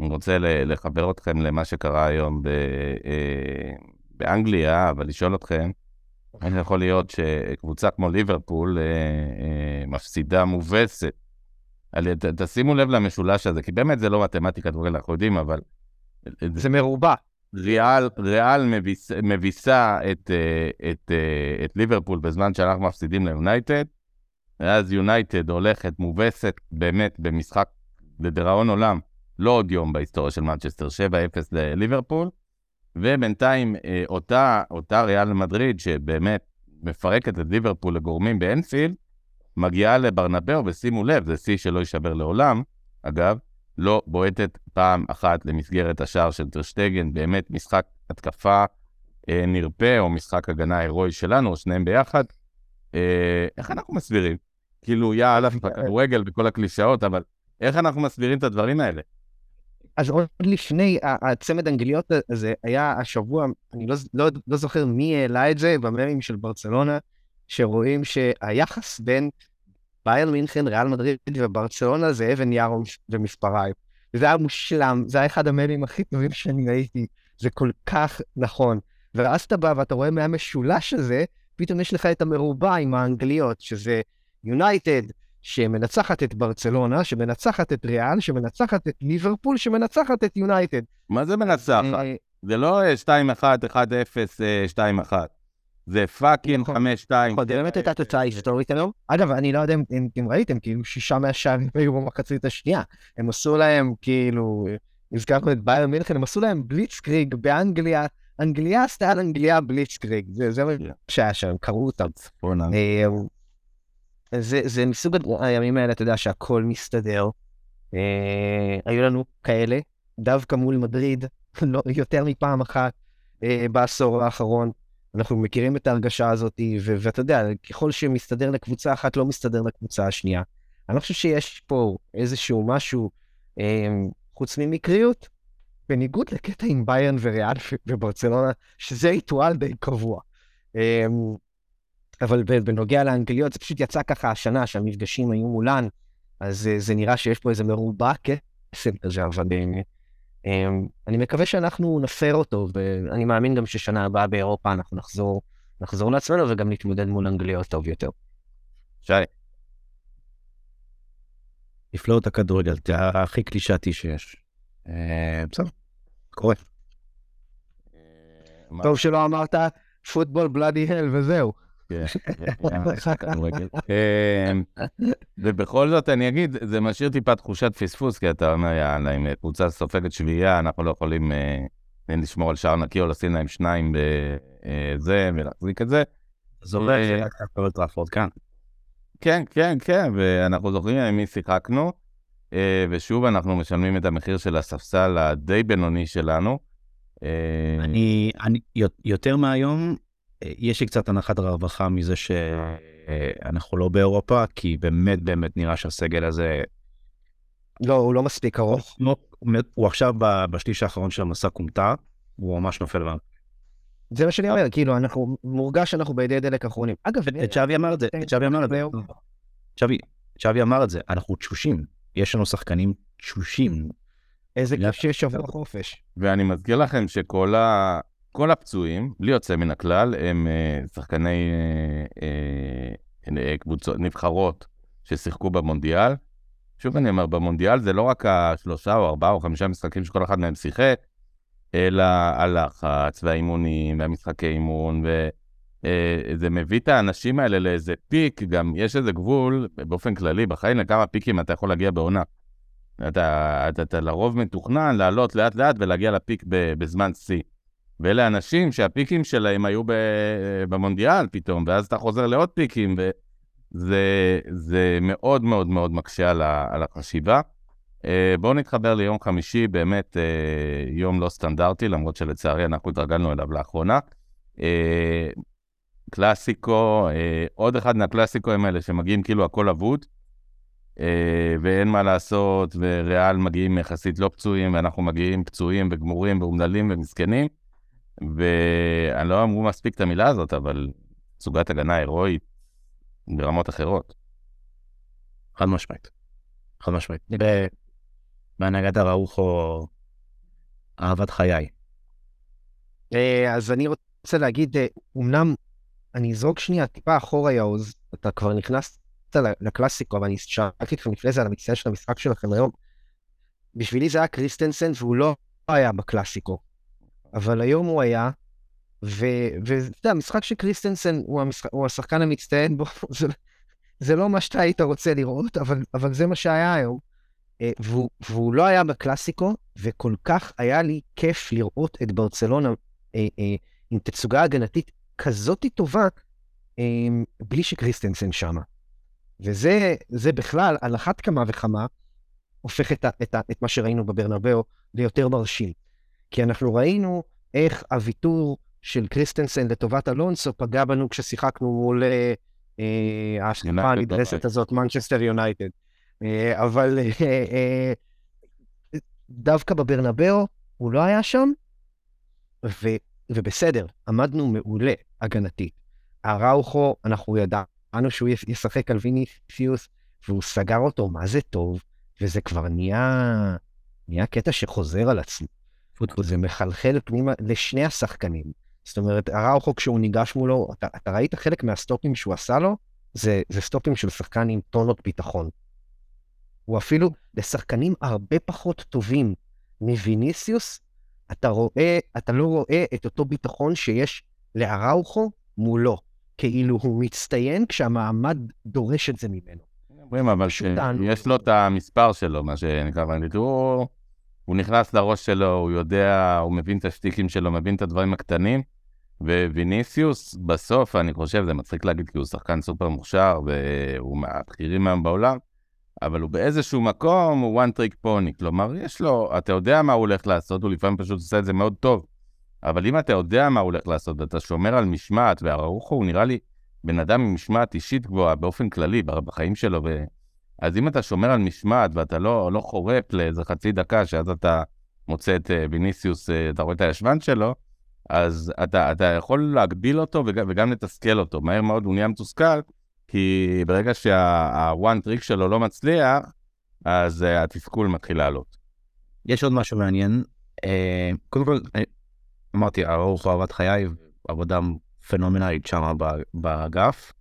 אני רוצה לחבר אתכם למה שקרה היום ב- אה, באנגליה, אבל לשאול אתכם, איך יכול להיות שקבוצה כמו ליברפול אה, מפסידה מובסת? תשימו לב למשולש הזה, כי באמת זה לא מתמטיקה, דברים אנחנו יודעים, אבל... זה מרובע. ריאל, ריאל מביס, מביסה את, את, אה, את ליברפול בזמן שאנחנו מפסידים ליונייטד, ואז יונייטד הולכת מובסת באמת במשחק לדיראון עולם, לא עוד יום בהיסטוריה של מנצ'סטר, 7-0 לליברפול, ובינתיים אה, אותה, אותה ריאל מדריד שבאמת מפרקת את ליברפול לגורמים באנפילד, מגיעה לברנבאו, ושימו לב, זה שיא שלא יישבר לעולם, אגב, לא בועטת פעם אחת למסגרת השער של טרשטגן, באמת משחק התקפה אה, נרפה, או משחק הגנה הירואי שלנו, או שניהם ביחד. אה, איך אנחנו מסבירים? כאילו, יא אלף בכדורגל וכל הקלישאות, אבל איך אנחנו מסבירים את הדברים האלה? אז עוד לפני הצמד אנגליות הזה, היה השבוע, אני לא, לא, לא זוכר מי העלה את זה בממים של ברצלונה, שרואים שהיחס בין בייר מינכן, ריאל מדריד וברצלונה זה אבן יער ומספריים. וזה היה מושלם, זה היה אחד הממים הכי טובים שאני ראיתי, זה כל כך נכון. ואז אתה בא ואתה רואה מהמשולש הזה, פתאום יש לך את המרובע עם האנגליות, שזה יונייטד, שמנצחת את ברצלונה, שמנצחת את ריאל, שמנצחת את ליברפול, שמנצחת את יונייטד. מה זה מנצחת? אה, זה לא 2-1, 1-0, 2-1. זה fucking 5-2. נכון, זה באמת הייתה תוצאה היסטורית היום. אגב, אני לא יודע אם ראיתם, כאילו שישה מהשערים היו במחצית השנייה. הם עשו להם, כאילו, הזכרנו את באיירן מינכן, הם עשו להם בליצקריג באנגליה. אנגליה עשתה על אנגליה בליצקריג, זה מה שהיה שם, קראו אותם. זה, זה מסוג הימים האלה, אתה יודע, שהכל מסתדר. אה, היו לנו כאלה, דווקא מול מדריד, לא, יותר מפעם אחת אה, בעשור האחרון. אנחנו מכירים את ההרגשה הזאת, ואתה יודע, ככל שמסתדר לקבוצה אחת, לא מסתדר לקבוצה השנייה. אני לא חושב שיש פה איזשהו משהו, אה, חוץ ממקריות, בניגוד לקטע עם ביירן וריאל וברצלונה, שזה ריטואל די קבוע. אה, אבל בנוגע לאנגליות, זה פשוט יצא ככה השנה, שהמפגשים היו מולן, אז זה, אה, זה נראה שיש פה איזה מרובע קסם כזה, אבל אה, אני מקווה שאנחנו נפר אותו, ואני מאמין גם ששנה הבאה באירופה אנחנו נחזור, נחזור לעצמנו וגם נתמודד מול אנגליות טוב יותר. שי. נפלאות הכדורגל, זה הכי קלישתי שיש. אה, בסדר, קורה. טוב שלא אמרת פוטבול בלאדי הל וזהו. כן, אמ, ובכל זאת אני אגיד, זה משאיר טיפה תחושת פספוס, כי אתה אומר, יאללה, אם קבוצה סופגת שביעייה, אנחנו לא יכולים אה, לשמור על שער נקי או לשים להם שניים בזה אה, ולהחזיק את זה. זה אומר שרק אתה טראפורד כאן. כן, כן, כן, ואנחנו זוכרים עם מי שיחקנו, אה, ושוב אנחנו משלמים את המחיר של הספסל הדי בינוני שלנו. אני, יותר מהיום, יש לי קצת הנחת רווחה מזה שאנחנו לא באירופה, כי באמת באמת נראה שהסגל הזה... לא, הוא לא מספיק ארוך. לא, הוא עכשיו בשליש האחרון של המסע כומתה, הוא ממש נופל בה. זה מה שאני אומר, כאילו, אנחנו, מורגש שאנחנו בידי דלק אחרונים. אגב, צ'אבי אמר את זה, צ'אבי אמר את זה. צ'אבי אמר את זה, אנחנו תשושים, יש לנו שחקנים תשושים. איזה כיף שיש שבוע חופש. ואני מזכיר לכם שכל ה... כל הפצועים, בלי יוצא מן הכלל, הם uh, שחקני uh, uh, קבוצות, נבחרות ששיחקו במונדיאל. שוב אני אומר, במונדיאל זה לא רק השלושה או ארבעה או חמישה משחקים שכל אחד מהם שיחק, אלא הלחץ והאימונים והמשחקי אימון, וזה מביא את האנשים האלה לאיזה פיק, גם יש איזה גבול, באופן כללי, בחיים לכמה פיקים אתה יכול להגיע בעונה. אתה, אתה, אתה לרוב מתוכנן לעלות לאט לאט ולהגיע לפיק בזמן שיא. ואלה אנשים שהפיקים שלהם היו במונדיאל פתאום, ואז אתה חוזר לעוד פיקים, וזה מאוד מאוד מאוד מקשה על, על החשיבה. אה, בואו נתחבר ליום חמישי, באמת אה, יום לא סטנדרטי, למרות שלצערי אנחנו התרגלנו אליו לאחרונה. אה, קלאסיקו, עוד אחד מהקלאסיקוים האלה שמגיעים כאילו הכל אבוד, ואין מה לעשות, וריאל מגיעים יחסית לא פצועים, ואנחנו מגיעים פצועים וגמורים ואומללים ומסכנים. ואני לא אמרו מספיק את המילה הזאת, אבל סוגת הגנה הירואית ברמות אחרות. חד משמעית. חד משמעית. בהנהגת הראוכו, אהבת חיי. אה, אז אני רוצה להגיד, אה, אמנם אני אזרוק שנייה טיפה אחורה, יעוז, אתה כבר נכנסת לקלאסיקו, אבל אני שאלתי אתכם לפני זה על המצטיין של המשחק שלכם היום. בשבילי זה היה קריסטנסן והוא לא היה בקלאסיקו. אבל היום הוא היה, ואתה יודע, המשחק של קריסטנסן הוא, המשחק, הוא השחקן המצטיין בו, זה, זה לא מה שאתה היית רוצה לראות, אבל, אבל זה מה שהיה היום. אה, והוא, והוא לא היה בקלאסיקו, וכל כך היה לי כיף לראות את ברצלונה אה, אה, עם תצוגה הגנתית כזאת טובה, אה, בלי שקריסטנסן שמה. וזה בכלל, על אחת כמה וכמה, הופך את, ה, את, ה, את מה שראינו בברנבאו ליותר מרשים. כי אנחנו ראינו איך הוויתור של קריסטנסן לטובת אלונסו פגע בנו כששיחקנו מול אה, אה ההשקפה הנדרסת הזאת, מנצ'סטר יונייטד. אה, אבל אה, אה, דווקא בברנבאו הוא לא היה שם, ו, ובסדר, עמדנו מעולה הגנתית. אראוכו, אנחנו ידענו שהוא ישחק על ויניסיוס, והוא סגר אותו, מה זה טוב, וזה כבר נהיה, נהיה קטע שחוזר על עצמו. זה מחלחל פנימה לשני השחקנים. זאת אומרת, אראוכו כשהוא ניגש מולו, אתה, אתה ראית חלק מהסטופים שהוא עשה לו, זה, זה סטופים של שחקן עם טונות ביטחון. הוא אפילו לשחקנים הרבה פחות טובים מוויניסיוס, אתה רואה, אתה לא רואה את אותו ביטחון שיש לאראוכו מולו. כאילו הוא מצטיין כשהמעמד דורש את זה ממנו. אומרים, אבל שיש לו את המספר שלו, מה שנקרא באנגלית, הוא, הוא נכנס לראש שלו, הוא יודע, הוא מבין את השטיקים שלו, מבין את הדברים הקטנים, וויניסיוס, בסוף, אני חושב, זה מצחיק להגיד, כי הוא שחקן סופר מוכשר, והוא מהבכירים היום בעולם, אבל הוא באיזשהו מקום, הוא one trick pony, כלומר, יש לו, אתה יודע מה הוא הולך לעשות, הוא לפעמים פשוט עושה את זה מאוד טוב. אבל אם אתה יודע מה הוא הולך לעשות, ואתה שומר על משמעת, והרוחו הוא נראה לי בן אדם עם משמעת אישית גבוהה באופן כללי בחיים שלו, ו... אז אם אתה שומר על משמעת ואתה לא, לא חורף לאיזה חצי דקה, שאז אתה מוצא את אה, ויניסיוס, אה, אתה רואה את הישבן שלו, אז אתה, אתה יכול להגביל אותו וגם, וגם לתסכל אותו. מהר מאוד הוא נהיה מתוסכל, כי ברגע שה-one trick שלו לא מצליח, אז uh, התסכול מתחיל לעלות. יש עוד משהו מעניין. קודם כל, אמרתי, אראוחו אהבת חיי, עבודה פנומנלית שם באגף.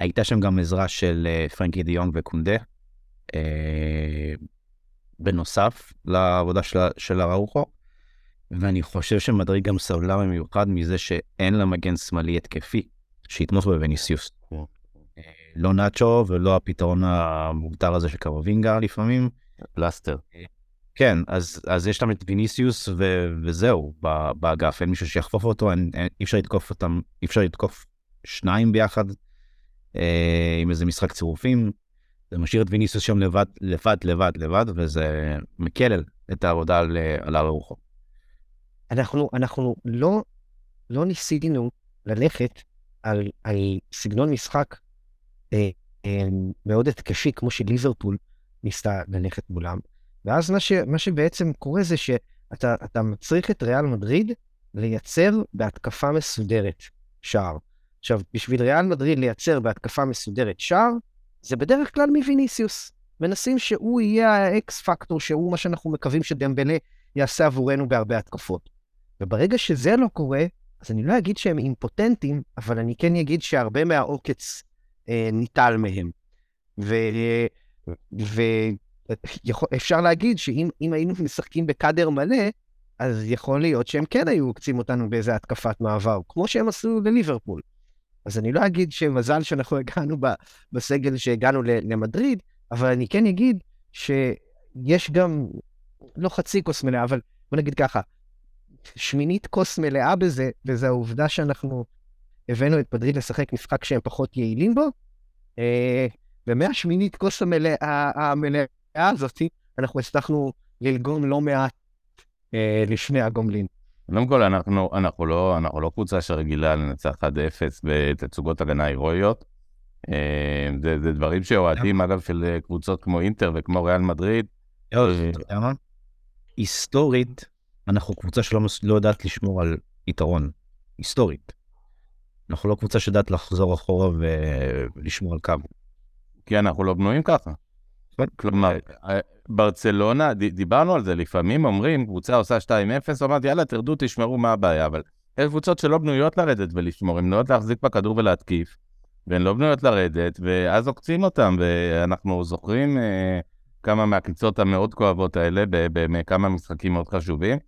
הייתה שם גם עזרה של uh, פרנקי דה יונג וקונדה. Uh, בנוסף לעבודה של, של אראוחו, ואני חושב שמדריד גם סבלה במיוחד מזה שאין לה מגן שמאלי התקפי, שיתמוך בווניסיוס. כן. לא נאצ'ו ולא הפתרון המוגדר הזה של קרווינגה לפעמים. פלסטר. כן, אז, אז יש שם את ויניסיוס ו, וזהו באגף, אין מישהו שיחפוף אותו, אין, אין, אי אפשר לתקוף אותם, אי אפשר לתקוף שניים ביחד אה, עם איזה משחק צירופים. זה משאיר את ויניסיוס שם לבד, לבד, לבד, לבד, וזה מקל את העבודה על, על הרוחו. אנחנו, אנחנו לא, לא ניסינו ללכת על, על סגנון משחק אה, אה, מאוד התקפי, כמו שליברפול ניסתה ללכת מולם. ואז מה, ש, מה שבעצם קורה זה שאתה מצריך את ריאל מדריד לייצר בהתקפה מסודרת שער. עכשיו, בשביל ריאל מדריד לייצר בהתקפה מסודרת שער, זה בדרך כלל מוויניסיוס. מנסים שהוא יהיה האקס פקטור, שהוא מה שאנחנו מקווים שדמבלה יעשה עבורנו בהרבה התקפות. וברגע שזה לא קורה, אז אני לא אגיד שהם אימפוטנטים, אבל אני כן אגיד שהרבה מהעוקץ אה, ניטל מהם. ואפשר להגיד שאם היינו משחקים בקאדר מלא, אז יכול להיות שהם כן היו עוקצים אותנו באיזה התקפת מעבר, כמו שהם עשו לליברפול. אז אני לא אגיד שמזל שאנחנו הגענו בסגל שהגענו למדריד, אבל אני כן אגיד שיש גם, לא חצי כוס מלאה, אבל בוא נגיד ככה, שמינית כוס מלאה בזה, וזה העובדה שאנחנו הבאנו את מדריד לשחק משחק שהם פחות יעילים בו, אה, ומהשמינית כוס המלאה, המלאה הזאת, אנחנו הצלחנו ללגום לא מעט אה, לפני הגומלין. קודם כל, אנחנו, אנחנו, לא, אנחנו לא קבוצה שרגילה לנצח 1-0 בתצוגות הגנה הירואיות. אה, זה, זה דברים שאוהדים, אגב, של קבוצות כמו אינטר וכמו ריאל מדריד. היסטורית, אנחנו קבוצה שלא לא יודעת לשמור על יתרון. היסטורית. אנחנו לא קבוצה שיודעת לחזור אחורה ולשמור על קו. כי אנחנו לא בנויים ככה. כלומר, אה, ברצלונה, דיברנו על זה, לפעמים אומרים, קבוצה עושה 2-0, אומרת, יאללה, תרדו, תשמרו מה הבעיה, אבל יש קבוצות שלא בנויות לרדת ולשמור, הן בנויות להחזיק בכדור ולהתקיף, והן לא בנויות לרדת, ואז עוקצים אותן, ואנחנו זוכרים אה, כמה מהקליצות המאוד כואבות האלה בכמה משחקים מאוד חשובים.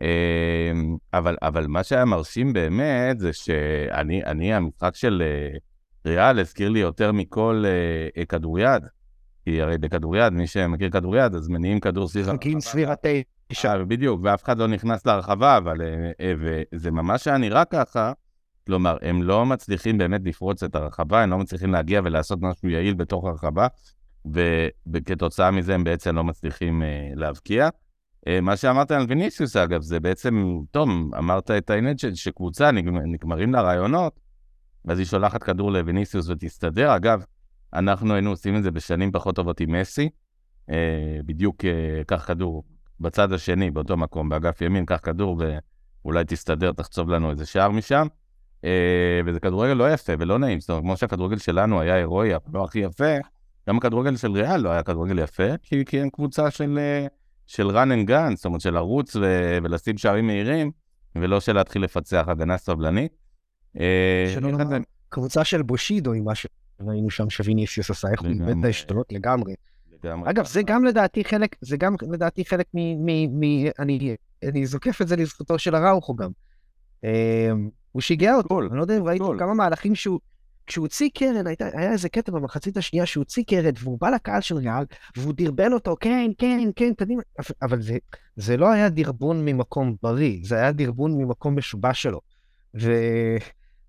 אמ, אבל, אבל מה שהיה מרשים באמת זה שאני, אני, המשחק של אה, ריאל הזכיר לי יותר מכל אה, כדוריד. כי הרי בכדוריד, מי שמכיר כדוריד, אז מניעים כדור סביב... משחקים סביב התשע. אה, בדיוק, ואף אחד לא נכנס להרחבה, אבל... וזה ממש היה נראה ככה. כלומר, הם לא מצליחים באמת לפרוץ את הרחבה, הם לא מצליחים להגיע ולעשות משהו יעיל בתוך הרחבה, וכתוצאה מזה הם בעצם לא מצליחים אה, להבקיע. אה, מה שאמרת על ויניסיוס, אגב, זה בעצם, טוב, אמרת את העניין ש, שקבוצה, נגמר, נגמרים לה רעיונות, ואז היא שולחת כדור לויניסיוס ותסתדר. אגב, אנחנו היינו עושים את זה בשנים פחות טובות עם מסי, אה, בדיוק אה, קח כדור בצד השני, באותו מקום, באגף ימין, קח כדור ואולי תסתדר, תחצוב לנו איזה שער משם. אה, וזה כדורגל לא יפה ולא נעים, זאת אומרת, כמו שהכדורגל שלנו היה הירואי, לא הכי יפה, גם הכדורגל של ריאל לא היה כדורגל יפה, כי, כי הם קבוצה של, של run and gun, זאת אומרת של לרוץ ו, ולשים שערים מהירים, ולא של להתחיל לפצח הגנה סבלנית. שלא נאמר, קבוצה של בושידו עם מה שראינו שם שוויניסיוס עשה, איך הוא איבד את ההשתלות לגמרי. אגב, זה גם לדעתי חלק, זה גם לדעתי חלק מ... מ, מ אני, אני זוקף את זה לזכותו של הראוכו גם. הוא שיגע אותו, אני לא יודע אם ראיתי כמה מהלכים שהוא... כשהוא הוציא קרן, הייתה, היה איזה קטע במחצית השנייה שהוא הוציא קרן, והוא בא לקהל של ריאל, והוא דרבן אותו, כן, כן, כן, קדימה. אבל זה, זה לא היה דרבון ממקום בריא, זה היה דרבון ממקום משובש שלו. ו,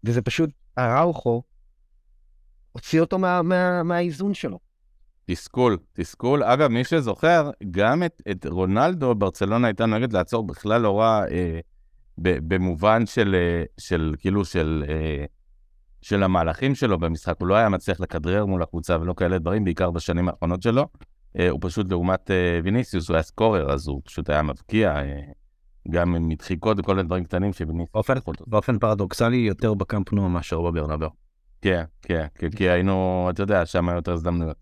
וזה פשוט, הראוכו הוציא אותו מה, מה, מהאיזון שלו. תסכול, תסכול. אגב, מי שזוכר, גם את, את רונלדו, ברצלונה הייתה נוהגת לעצור בכלל לא רע, אה, במובן של, אה, של, כאילו, של, אה, של המהלכים שלו במשחק. הוא לא היה מצליח לכדרר מול הקבוצה ולא כאלה דברים, בעיקר בשנים האחרונות שלו. אה, הוא פשוט, לעומת אה, ויניסיוס, הוא היה סקורר, אז הוא פשוט היה מבקיע. אה, גם עם מדחיקות וכל מיני דברים קטנים שוויניסיוס... באופן, באופן פרדוקסלי, יותר בקמפנו מאשר בברנבר. כן, כן, כי היינו, אתה יודע, שם היו יותר הזדמנויות.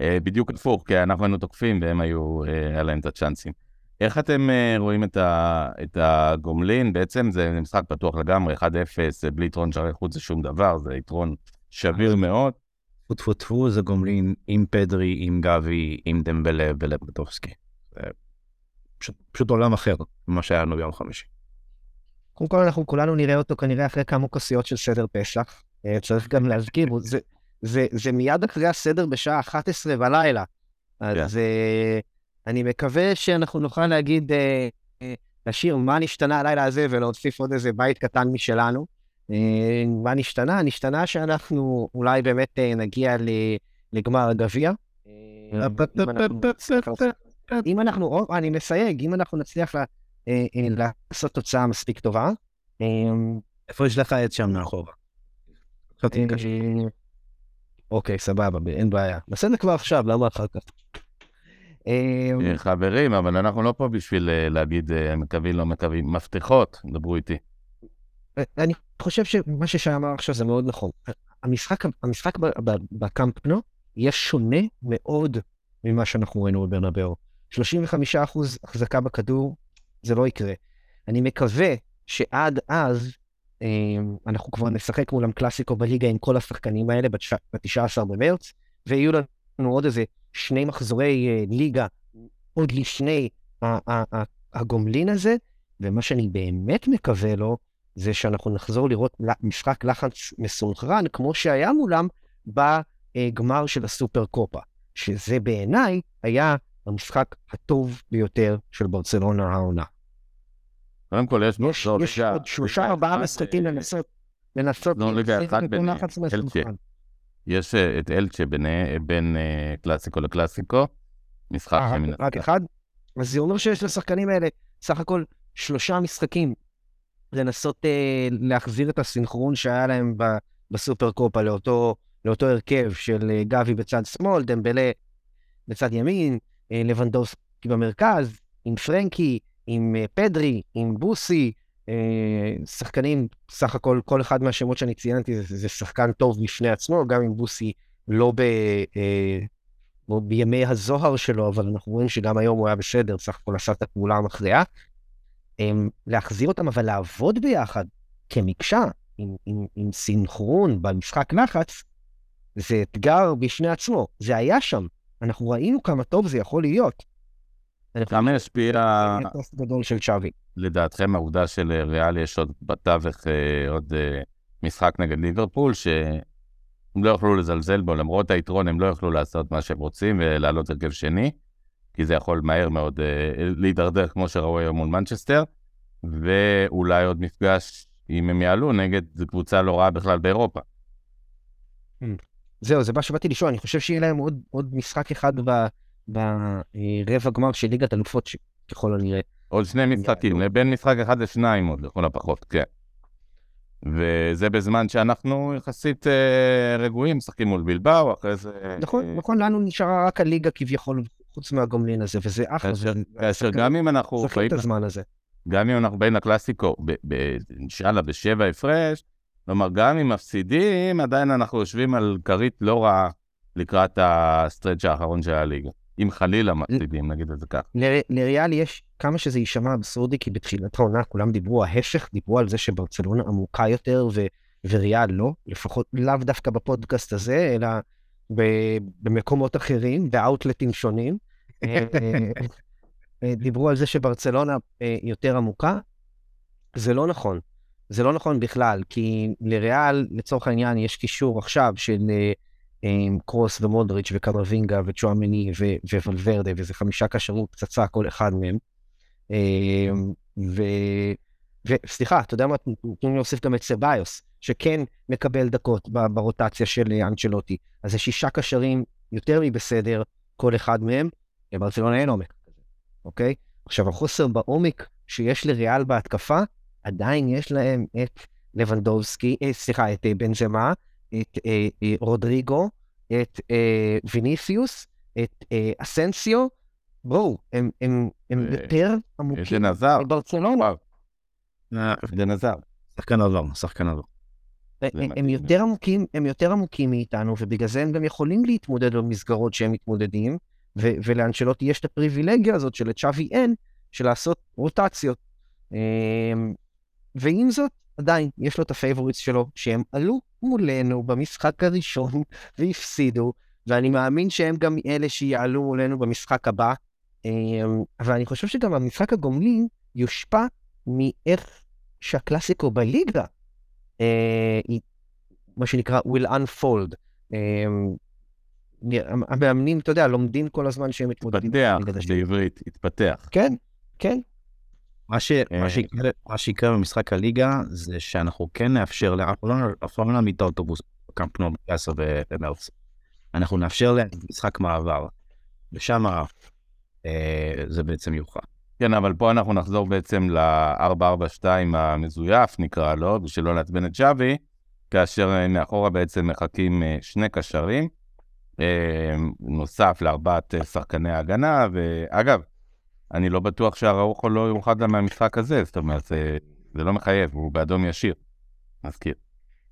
אה, בדיוק הפוך, כי אנחנו היינו תוקפים והם היו, אה, היה להם את הצ'אנסים. איך אתם אה, רואים את, ה, את הגומלין? בעצם זה משחק פתוח לגמרי, 1-0, בלי יתרון שערי חוץ זה שום דבר, זה יתרון שביר מאוד. טפו טפו טפו זה גומלין עם פדרי, עם גבי, עם דמבלה ולבטובסקי. פשוט, פשוט עולם אחר ממה שהיה לנו ביום חמישי. קודם כל אנחנו כולנו נראה אותו כנראה אחרי כמה כוסיות של סדר פסח. צריך גם להזכיר, זה, זה, זה מיד אחרי הסדר בשעה 11 בלילה. אז yeah. כן. אני מקווה שאנחנו נוכל להגיד, uh, לשיר מה נשתנה הלילה הזה ולהוסיף עוד איזה בית קטן משלנו. מה נשתנה? נשתנה שאנחנו אולי באמת נגיע לגמר הגביע. אם אנחנו, אני מסייג, אם אנחנו נצליח לעשות תוצאה מספיק טובה. איפה יש לך את שם מאחור? אוקיי, סבבה, אין בעיה. נעשה את זה כבר עכשיו, למה אחר כך? אמ, אה, חברים, אבל אנחנו לא פה בשביל אה, להגיד אה, מקווים, לא מקווים. מפתחות, דברו איתי. אני חושב שמה ששי אמר עכשיו זה מאוד נכון. המשחק, המשחק בקאמפ נו יהיה שונה מאוד ממה שאנחנו ראינו בברנבאו. 35 החזקה בכדור, זה לא יקרה. אני מקווה שעד אז אנחנו כבר נשחק מולם קלאסיקו בליגה עם כל השחקנים האלה ב-19 במרץ, ויהיו לנו עוד איזה שני מחזורי אה, ליגה עוד לפני הגומלין הזה, ומה שאני באמת מקווה לו, זה שאנחנו נחזור לראות משחק לחץ מסונכרן, כמו שהיה מולם בגמר של הסופר קופה, שזה בעיניי היה המשחק הטוב ביותר של ברצלונה העונה. קודם כל יש... יש עוד שלושה ארבעה משחקים לנסות, לנסות, לא, ליגה אחת בין. יש אה, את אלצ'ה בין אה, קלאסיקו לקלאסיקו, משחק אה, שמנצח. רק אחד? אז זה אומר שיש לשחקנים האלה סך הכל שלושה משחקים לנסות להחזיר את הסינכרון שהיה להם בסופר קופה לאותו, לאותו הרכב של גבי בצד שמאל, דמבלה בצד ימין, לבנדובסקי במרכז, עם פרנקי, עם אה, פדרי, עם בוסי, אה, שחקנים, סך הכל, כל אחד מהשמות שאני ציינתי זה, זה שחקן טוב בפני עצמו, גם אם בוסי לא ב... אה, לא בימי הזוהר שלו, אבל אנחנו רואים שגם היום הוא היה בסדר, סך הכל עשה את הפעולה המכריעה. להחזיר אותם, אבל לעבוד ביחד כמקשה, עם, עם, עם סינכרון במשחק לחץ, זה אתגר בפני עצמו. זה היה שם. אנחנו ראינו כמה טוב זה יכול להיות. כמה ישפיע... גדול של צ'אבי. לדעתכם העובדה שלריאל יש עוד בתווך אה, עוד אה, משחק נגד ליברפול, שהם לא יוכלו לזלזל בו, למרות היתרון הם לא יוכלו לעשות מה שהם רוצים ולעלות הרכב שני, כי זה יכול מהר מאוד אה, להידרדר כמו שראו היום מול מנצ'סטר, ואולי עוד מפגש, אם הם יעלו, נגד קבוצה לא רעה בכלל באירופה. זהו, זה מה שבאתי לשאול, אני חושב שיהיה להם עוד, עוד משחק אחד ברבע גמר של ליגת אלופות, ככל הנראה. עוד שני משחקים, בין משחק אחד לשניים עוד, לכל הפחות, כן. וזה בזמן שאנחנו יחסית אה, רגועים, משחקים מול בלבאו, אחרי זה... נכון, אה... נכון, לנו נשארה רק הליגה כביכול, חוץ מהגומלין הזה, וזה אחלה. כאשר גם אם אנחנו... צריכים את הזמן הזה. גם אם אנחנו באים לקלאסיקו, אינשאללה, בשבע הפרש, כלומר, גם אם מפסידים, עדיין אנחנו יושבים על כרית לא רעה לקראת הסטרץ' האחרון של הליגה. אם חלילה מפסידים, נגיד את זה ככה. לריאל יש, כמה שזה יישמע אבסורדי, כי בתחילת העונה כולם דיברו ההפך, דיברו על זה שברצלונה עמוקה יותר ו- וריאל לא, לפחות לאו דווקא בפודקאסט הזה, אלא ב- במקומות אחרים, באאוטלטים שונים. אה, אה, דיברו על זה שברצלונה אה, יותר עמוקה. זה לא נכון. זה לא נכון בכלל, כי לריאל, לצורך העניין, יש קישור עכשיו של עם קרוס ומודריץ' וקמרווינגה וצ'ואמני וולברדה, וזה חמישה קשרות פצצה כל אחד מהם. אמ. וסליחה, אתה יודע מה, תנו לי להוסיף גם את סביוס, שכן מקבל דקות ברוטציה של אנצ'לוטי. אז זה שישה קשרים יותר מבסדר, כל אחד מהם. לברצלונה אין עומק אוקיי? עכשיו, החוסר בעומק שיש לריאל בהתקפה, עדיין יש להם את לבנדובסקי, אה, סליחה, את אה, בנזמה, את אה, אה, רודריגו, את אה, ויניסיוס, את אה, אסנסיו, בואו, הם, הם, הם ו... יותר עמוקים מברצלונה. אדן הזארד. שחקן עבר, שחקן עבר. הם, הם יותר עמוקים, הם יותר עמוקים מאיתנו, ובגלל זה הם גם יכולים להתמודד במסגרות שהם מתמודדים, ו- ולאנשלוטי יש את הפריבילגיה הזאת שלצ'אבי אין, של לעשות רוטציות. ועם זאת, עדיין יש לו את ה favorites שלו, שהם עלו מולנו במשחק הראשון והפסידו, ואני מאמין שהם גם אלה שיעלו מולנו במשחק הבא. אמ, אבל אני חושב שגם המשחק הגומלין יושפע מאיך שהקלאסיקו בליגה, אה, מה שנקרא will unfold. אמ, המאמנים, אתה יודע, לומדים כל הזמן שהם מתמודדים. התפתח, בעברית, התפתח. כן, כן. מה, ש, מה, אה, שיקרה, מה שיקרה במשחק הליגה זה שאנחנו כן נאפשר, אנחנו לא נעמיד את האוטובוס בקמפנו ב-10 במרץ. אנחנו נאפשר להם משחק מעבר, ושם אה, זה בעצם יוכל. כן, אבל פה אנחנו נחזור בעצם ל-442 המזויף, נקרא לו, בשביל לא לעצבן את שווי, כאשר מאחורה בעצם מחכים אה, שני קשרים, אה, נוסף לארבעת שחקני ההגנה, ואגב, אני לא בטוח שהראוכו לא יורחד גם מהמשחק הזה, זאת אומרת, זה, זה לא מחייב, הוא באדום ישיר. מזכיר.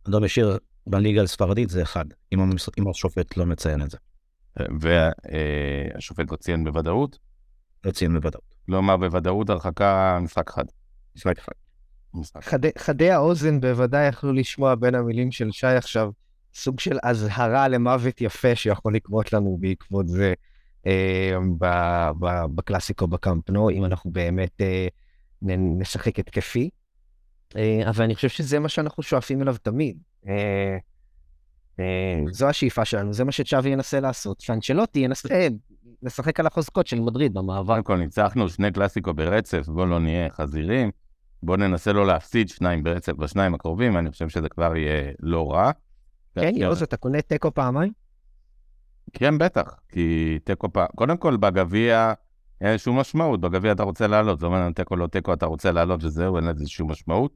אדום ישיר בליגה הספרדית זה אחד, אם, המס... אם השופט לא מציין את זה. והשופט לא ציין בוודאות? לא ציין בוודאות. כלומר, בוודאות הרחקה משחק אחד. משחק אחד. חדי, חדי האוזן בוודאי יכלו לשמוע בין המילים של שי עכשיו סוג של אזהרה למוות יפה שיכול לקרות לנו בעקבות זה. אה, בקלאסיקו בקמפנו, אם אנחנו באמת אה, נשחק התקפי. אה, אבל אני חושב שזה מה שאנחנו שואפים אליו תמיד. זו השאיפה שלנו, זה מה שצ'אבי ינסה לעשות, שאנצ'לוטי ינסה לשחק על החוזקות של מדריד במעבר. קודם כל ניצחנו שני קלאסיקו ברצף, בואו לא נהיה חזירים. בואו ננסה לא להפסיד שניים ברצף בשניים הקרובים, אני חושב שזה כבר יהיה לא רע. כן, יוז, אתה קונה תיקו פעמיים? כן, בטח, כי תיקו פעם, קודם כל בגביע אין איזושהי משמעות, בגביע אתה רוצה לעלות, זאת אומרת, תיקו לא תיקו אתה רוצה לעלות וזהו, אין לזה איזושהי משמעות.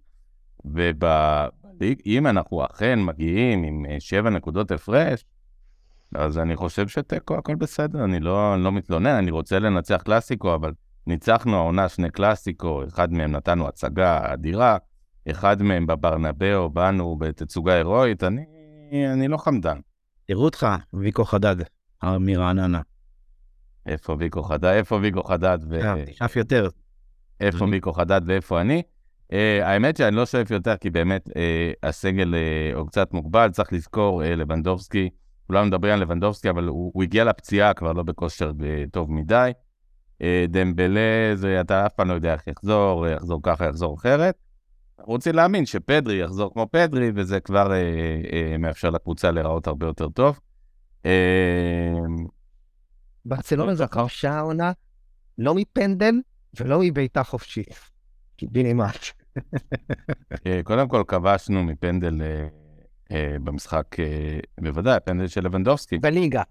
ואם אנחנו אכן מגיעים עם אה, שבע נקודות הפרש, אז אני חושב שתיקו הכל בסדר, אני לא, לא מתלונן, אני רוצה לנצח קלאסיקו, אבל ניצחנו העונה שני קלאסיקו, אחד מהם נתנו הצגה אדירה, אחד מהם בברנבאו, באנו בתצוגה הירואית, אני, אני לא חמדן. תראו אותך, ויקו חדד, מרעננה. איפה ויקו חדד? איפה ויקו חדד? ו... תשאף יותר. איפה ויקו חדד ואיפה אני? Uh, האמת שאני לא שואף יותר, כי באמת uh, הסגל uh, הוא קצת מוגבל, צריך לזכור, uh, לבנדובסקי, כולם מדברים על לבנדובסקי, אבל הוא, הוא הגיע לפציעה כבר לא בכושר uh, טוב מדי. Uh, דמבלה, זה, אתה אף פעם לא יודע איך יחזור, יחזור ככה, יחזור אחרת. רוצים להאמין שפדרי יחזור כמו פדרי, וזה כבר אה, אה, מאפשר לקבוצה להיראות הרבה יותר טוב. אה, ברצלונה זו חופשה העונה, לא מפנדל ולא מבעיטה חופשית. קיבינימט. אה, קודם כל כבשנו מפנדל אה, אה, במשחק, אה, בוודאי, הפנדל של לבנדובסקי. בליגה.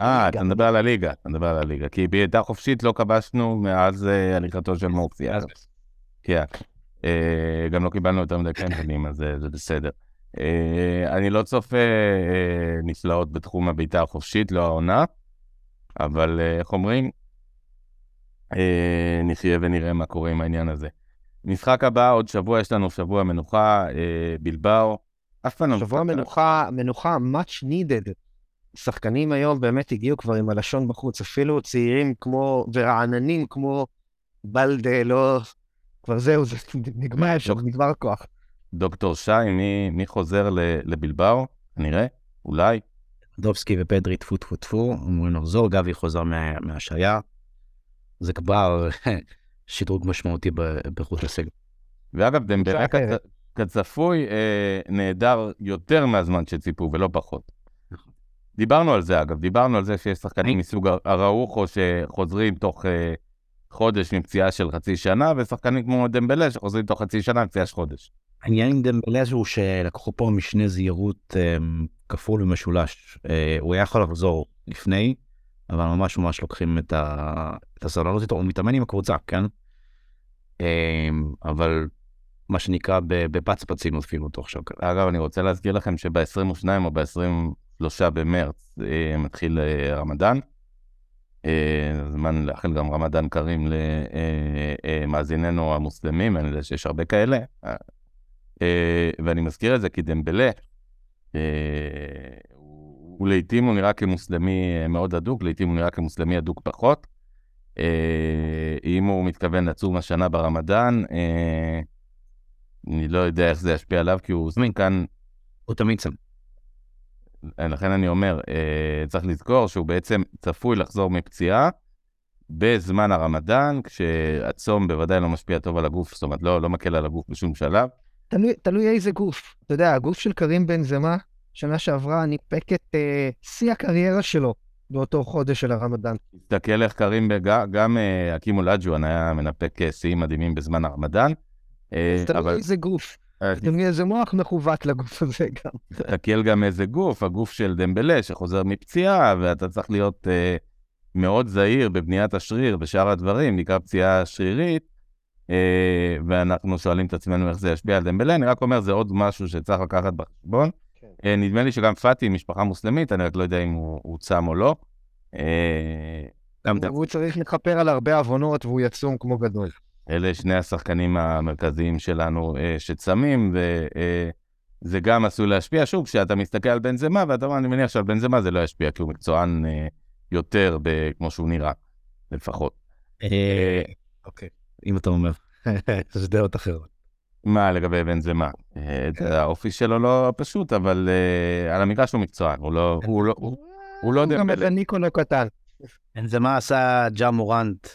אה, אתה מדבר על הליגה, אתה מדבר על הליגה. כי בעיטה חופשית לא כבשנו מאז אה, הליכתו של מורפיה. כן. אה, גם לא קיבלנו יותר מדי קמפנים, אז אה, זה בסדר. אה, אני לא צופה נפלאות בתחום הבעיטה החופשית, לא העונה, אבל איך אומרים? נחיה ונראה מה קורה עם העניין הזה. משחק הבא, עוד שבוע, יש לנו שבוע מנוחה, בלבאו. אף פעם לא... שבוע מנוחה, מנוחה much needed. שחקנים היום באמת הגיעו כבר עם הלשון בחוץ, אפילו צעירים כמו, ורעננים כמו בלדה, לא... כבר זהו, זה נגמר שם, נגמר הכוח. דוקטור שי, מי, מי חוזר לבלבאו? כנראה, אולי. דובסקי ופדרי טפו טפו טפו, אמורים לחזור, גבי חוזר מה- מהשעיה. זה כבר שדרוג משמעותי ב- באיכות הסגל. ואגב, דמבלה כצפוי אה, נהדר יותר מהזמן שציפו ולא פחות. דיברנו על זה אגב, דיברנו על זה שיש שחקנים מסוג הר- הראוכו שחוזרים תוך אה, חודש מפציעה של חצי שנה, ושחקנים כמו דמבלה שחוזרים תוך חצי שנה מפציעה של חודש. העניין עם דמבלה הוא שלקחו פה משנה זהירות אה, כפול ומשולש. אה, הוא היה יכול לחזור לפני, אבל ממש ממש לוקחים את, ה... את הסבלנות איתו, הוא מתאמן עם הקבוצה, כן? אה, אבל מה שנקרא בפצפצים עוטפים אותו עכשיו. אגב, אני רוצה להזכיר לכם שב-22 או ב-23 במרץ אה, מתחיל אה, רמדאן. זמן לאחל גם רמדאן כרים למאזיננו המוסלמים, אני יודע שיש הרבה כאלה. אה, אה, ואני מזכיר את זה כי דמבלה, אה, הוא לעיתים הוא נראה כמוסלמי אה, מאוד הדוק, לעיתים הוא נראה כמוסלמי הדוק פחות. אה, אם הוא מתכוון לצום השנה ברמדאן, אה, אני לא יודע איך זה ישפיע עליו, כי הוא שחקן הוא תמיד שם. לכן אני אומר, אה, צריך לזכור שהוא בעצם צפוי לחזור מפציעה בזמן הרמדאן, כשהצום בוודאי לא משפיע טוב על הגוף, זאת אומרת, לא, לא מקל על הגוף בשום שלב. תלוי, תלוי איזה גוף. אתה יודע, הגוף של קרים בן זמה, שנה שעברה ניפק את אה, שיא הקריירה שלו באותו חודש של הרמדאן. תסתכל איך קרים, בג... גם אה, אקימו לג'ואן היה מנפק אה, שיאים מדהימים בזמן הרמדאן. אה, אז תלוי אבל איזה גוף. אה, תלוי איזה מוח מכוות לגוף הזה גם. תסתכל גם איזה גוף, הגוף של דמבלה שחוזר מפציעה, ואתה צריך להיות אה, מאוד זהיר בבניית השריר, בשאר הדברים, נקרא פציעה שרירית, אה, ואנחנו שואלים את עצמנו איך זה ישפיע על דמבלה. אני רק אומר, זה עוד משהו שצריך לקחת בחשבון. כן. אה, נדמה לי שגם פאטי, משפחה מוסלמית, אני רק לא יודע אם הוא, הוא צם או לא. אה, גם הוא צריך לכפר על הרבה עוונות והוא יצום כמו גדול. אלה שני השחקנים המרכזיים שלנו אה, שצמים, וזה גם עשוי להשפיע. שוב, כשאתה מסתכל על בנזמה, ואתה אומר, אני מניח שעל בנזמה זה לא ישפיע, כי הוא מקצוען אה, יותר ב- כמו שהוא נראה, לפחות. אה, אוקיי, אם אתה אומר. זה דעות אחרות. מה לגבי בנזמה? אה, זה- האופי שלו לא פשוט, אבל אה, על המגרש הוא מקצוען, הוא לא... הוא לא הוא, הוא לא גם דמבלה. איזה ניקולו קטן. זה מה עשה ג'ה מורנט אה,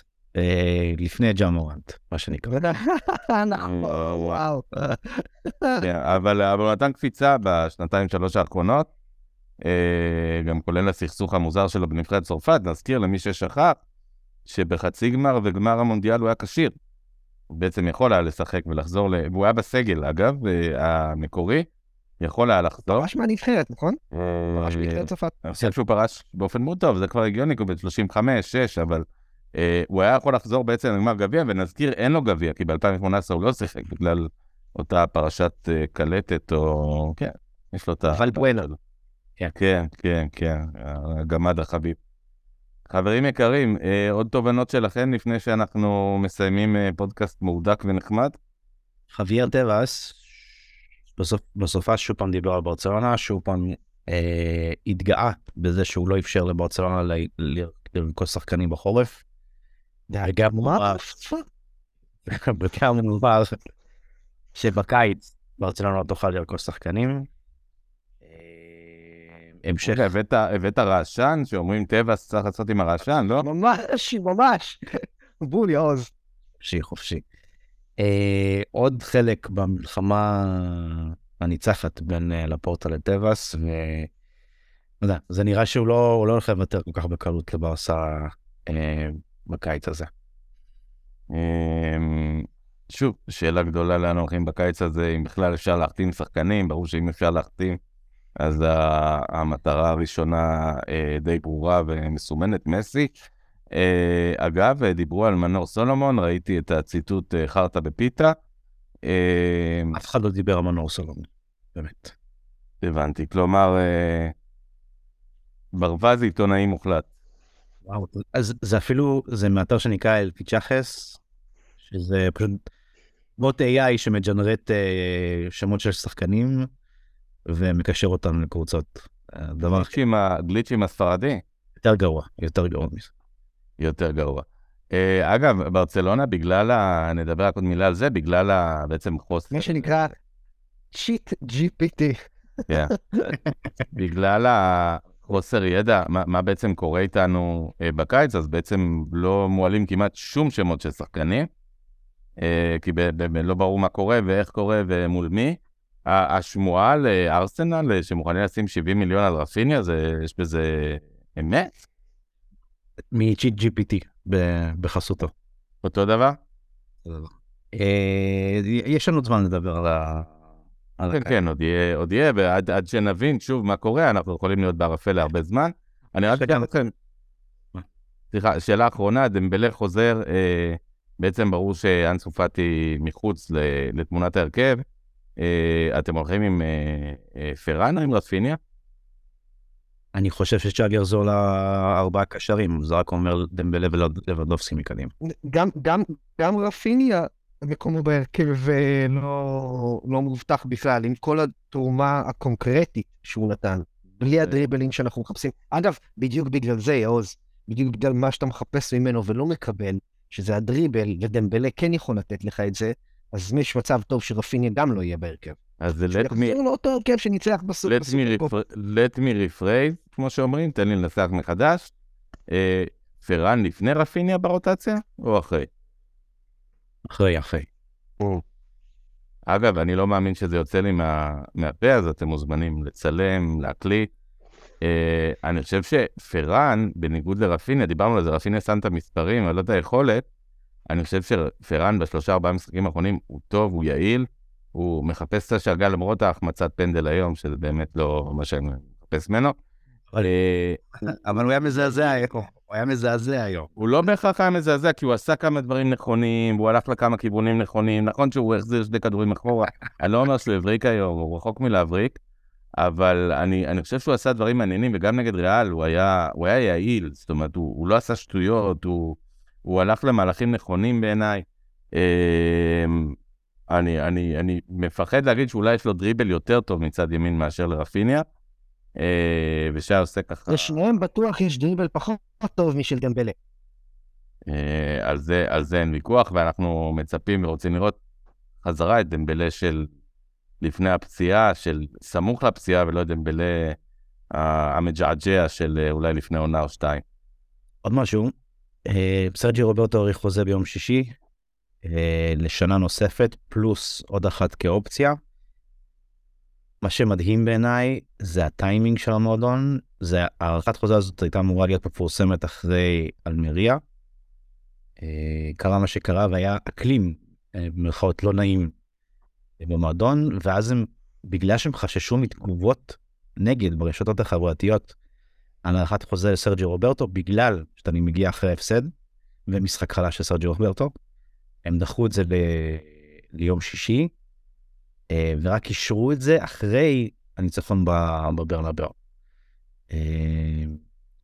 לפני ג'ה מורנט, מה שנקרא. נכון, אה, וואו. כן, אבל אבל הוא נתן קפיצה בשנתיים, שלוש האחרונות, אה, גם כולל הסכסוך המוזר שלו בנבחרת צרפת. נזכיר למי ששכח, שבחצי גמר וגמר המונדיאל הוא היה כשיר. הוא בעצם יכול היה לשחק ולחזור, ל... והוא היה בסגל, אגב, אה, המקורי, יכול היה לחזור. ממש מהנבחרת, נכון? ממש אה, בנבחרת צרפת. אני חושב שהוא פרש באופן מאוד טוב, זה כבר הגיוני, הוא בן 35, 6, אבל אה, הוא היה יכול לחזור בעצם לגמר גביע, ונזכיר, אין לו גביע, כי ב-2018 הוא לא שיחק בגלל אותה פרשת אה, קלטת, או... כן, יש לו את ה... אבל בואנה. כן. כן, כן, כן, הגמד החביב. חברים יקרים, אה, עוד תובנות שלכם לפני שאנחנו מסיימים אה, פודקאסט מהודק ונחמד? חוויאר טבעס, בסוף, בסופה שוב פעם דיבר על ברצלונה, שוב פעם אה, התגאה בזה שהוא לא אפשר לברצלונה לרכוש שחקנים בחורף. אמר, וגם הוא אמר שבקיץ ברצלונה לא תוכל לרכוש שחקנים. אה, המשך, רגע, הבאת- הבאת רעשן, שאומרים טבעס צריך לעשות עם הרעשן, לא? ממש, ממש. בול, יעוז. חופשי חופשי. אה, עוד חלק במלחמה הניצחת בין אה, לפורטה לטבעס, ו... לא יודע, זה נראה שהוא לא, לא הולך לוותר כל כך בקלות לברסה אה, בקיץ הזה. אמ, שוב, שאלה גדולה לאן הולכים בקיץ הזה, אם בכלל אפשר להחתים שחקנים, ברור שאם אפשר להחתים, אז המטרה הראשונה אה, די ברורה ומסומנת, מסי. אה, אגב, דיברו על מנור סולומון, ראיתי את הציטוט חרטא בפיתה. אף אחד לא דיבר על מנור סולומון, באמת. הבנתי, כלומר, ברווז עיתונאי מוחלט. וואו, אז זה אפילו, זה מאתר שנקרא אל פיצ'חס, שזה פשוט בוט AI שמג'נרט uh, שמות של שחקנים ומקשר אותם לקבוצות. דבר גליצ'ים הספרדי? יותר גרוע, יותר גרוע מזה. יותר גרוע. Uh, אגב, ברצלונה, בגלל ה... נדבר רק עוד מילה על זה, בגלל ה... בעצם חוסר... מה שנקרא צ'יט GPT. כן. בגלל ה... חוסר ידע, מה, מה בעצם קורה איתנו אה, בקיץ, אז בעצם לא מועלים כמעט שום שמות של שחקנים, אה, כי ב, ב, ב, לא ברור מה קורה ואיך קורה ומול מי. השמועה על אה, שמוכנים לשים 70 מיליון על רפיניה, זה, יש בזה אמת? מצ'יט GPT בחסותו. אותו דבר? אה, יש לנו זמן לדבר על ה... כן, כן, עוד יהיה, עוד יהיה, ועד שנבין שוב מה קורה, אנחנו יכולים להיות בערפל להרבה זמן. אני רק אגיד לכם, סליחה, שאלה אחרונה, דמבלה חוזר, אה, בעצם ברור שאנסו פאטי מחוץ לתמונת ההרכב. אה, אתם הולכים עם אה, אה, פראן או עם רפיניה? אני חושב שצ'אג יחזור לארבעה קשרים, זה רק אומר דמבלה ולבדובסקי מקדימה. גם, גם, גם רפיניה מקומו בהרכב לא, לא מובטח בכלל, עם כל התרומה הקונקרטית שהוא נתן, בלי הדריבלים שאנחנו מחפשים. אגב, בדיוק בגלל זה, יעוז, בדיוק בגלל מה שאתה מחפש ממנו ולא מקבל, שזה הדריבל, ודמבלה כן יכול לתת לך את זה, אז יש מצב טוב שרפיניה גם לא יהיה בהרכב. אז זה let me... שיחזור לאותו הרכב שניצח בסוף. let me rephrase, כמו שאומרים, תן לי לנסח מחדש. אה, פרן לפני רפיניה ברוטציה, או אחרי? אחרי, אחרי. אגב, אני לא מאמין שזה יוצא לי מה, מהפה, אז אתם מוזמנים לצלם, להקליט. אה, אני חושב שפרן, בניגוד לרפיניה, דיברנו על זה, רפיניה שם את המספרים, אבל לא את היכולת. אני חושב שפרן בשלושה ארבעה משחקים האחרונים הוא טוב, הוא יעיל, הוא מחפש את השאגה למרות ההחמצת פנדל היום, שזה באמת לא מה שאני מחפש ממנו. אבל אה, הוא היה מזעזע היום. הוא היה מזעזע היום. הוא לא בהכרח היה מזעזע, כי הוא עשה כמה דברים נכונים, והוא הלך לכמה כיוונים נכונים. נכון שהוא החזיר שני כדורים אחורה, אני לא אומר שהוא הבריק היום, הוא רחוק מלהבריק, אבל אני, אני חושב שהוא עשה דברים מעניינים, וגם נגד ריאל הוא היה, הוא היה יעיל, זאת אומרת, הוא, הוא לא עשה שטויות, הוא, הוא הלך למהלכים נכונים בעיניי. אמ, אני, אני, אני מפחד להגיד שאולי יש לו דריבל יותר טוב מצד ימין מאשר לרפיניה. אה, ושי עושה ככה... לשניהם בטוח יש דריבל פחות טוב משל דמבלה. אה, על זה, על זה אין ויכוח, ואנחנו מצפים ורוצים לראות חזרה את דמבלה של לפני הפציעה, של סמוך לפציעה, ולא את דמבלה המג'עג'ע של אה, אולי לפני עונה או שתיים. עוד משהו, סרג'י רוברטו האריך חוזה ביום שישי, לשנה נוספת, פלוס עוד אחת כאופציה. מה שמדהים בעיניי זה הטיימינג של המועדון, זה הארכת חוזה הזאת הייתה אמורה להיות מפורסמת אחרי אלמריה. אה, קרה מה שקרה והיה אקלים, אה, במירכאות לא נעים במועדון, ואז הם, בגלל שהם חששו מתגובות נגד ברשתות החברתיות על הארכת חוזה לסרג'י רוברטו, בגלל שאתה מגיע אחרי ההפסד ומשחק חלש של סרג'י רוברטו, הם דחו את זה ל... ליום שישי, אה, ורק אישרו את זה אחרי הניצחון בברנבאו. אה,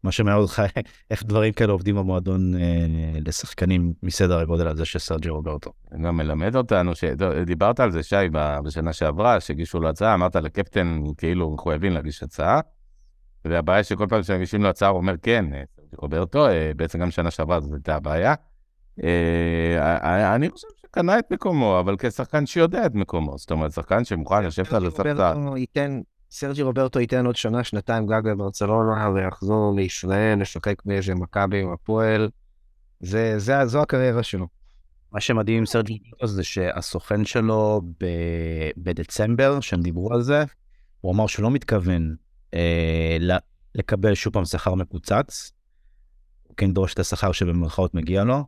מה שמעוד לך, איך דברים כאלה עובדים במועדון אה, לשחקנים מסדר הגודל הזה של סרג'י רוברטו. גם מלמד אותנו, דיברת על זה, שי, בשנה שעברה, שהגישו לו הצעה, אמרת לקפטן, כאילו מחויבים להגיש הצעה, והבעיה שכל פעם שמגישים לו הצעה, הוא אומר, כן, רוברטו, בעצם גם שנה שעברה זאת הייתה הבעיה. אני חושב קנה את מקומו, אבל כשחקן שיודע את מקומו. זאת אומרת, שחקן שמוכן לשבת על הספסל. סרג'י רוברטו ייתן עוד שנה, שנתיים גג בברצלונה, ויחזור לישראל, לשחק באיזה מכבי עם הפועל. זה, זה, זו הקריירה שלו. מה שמדהים עם סרג'י רוברטו זה שהסוכן שלו ב, בדצמבר, שהם דיברו על זה, הוא אמר שהוא לא מתכוון אה, לקבל שוב פעם שכר מקוצץ, הוא כן דורש את השכר שבמרכאות מגיע לו,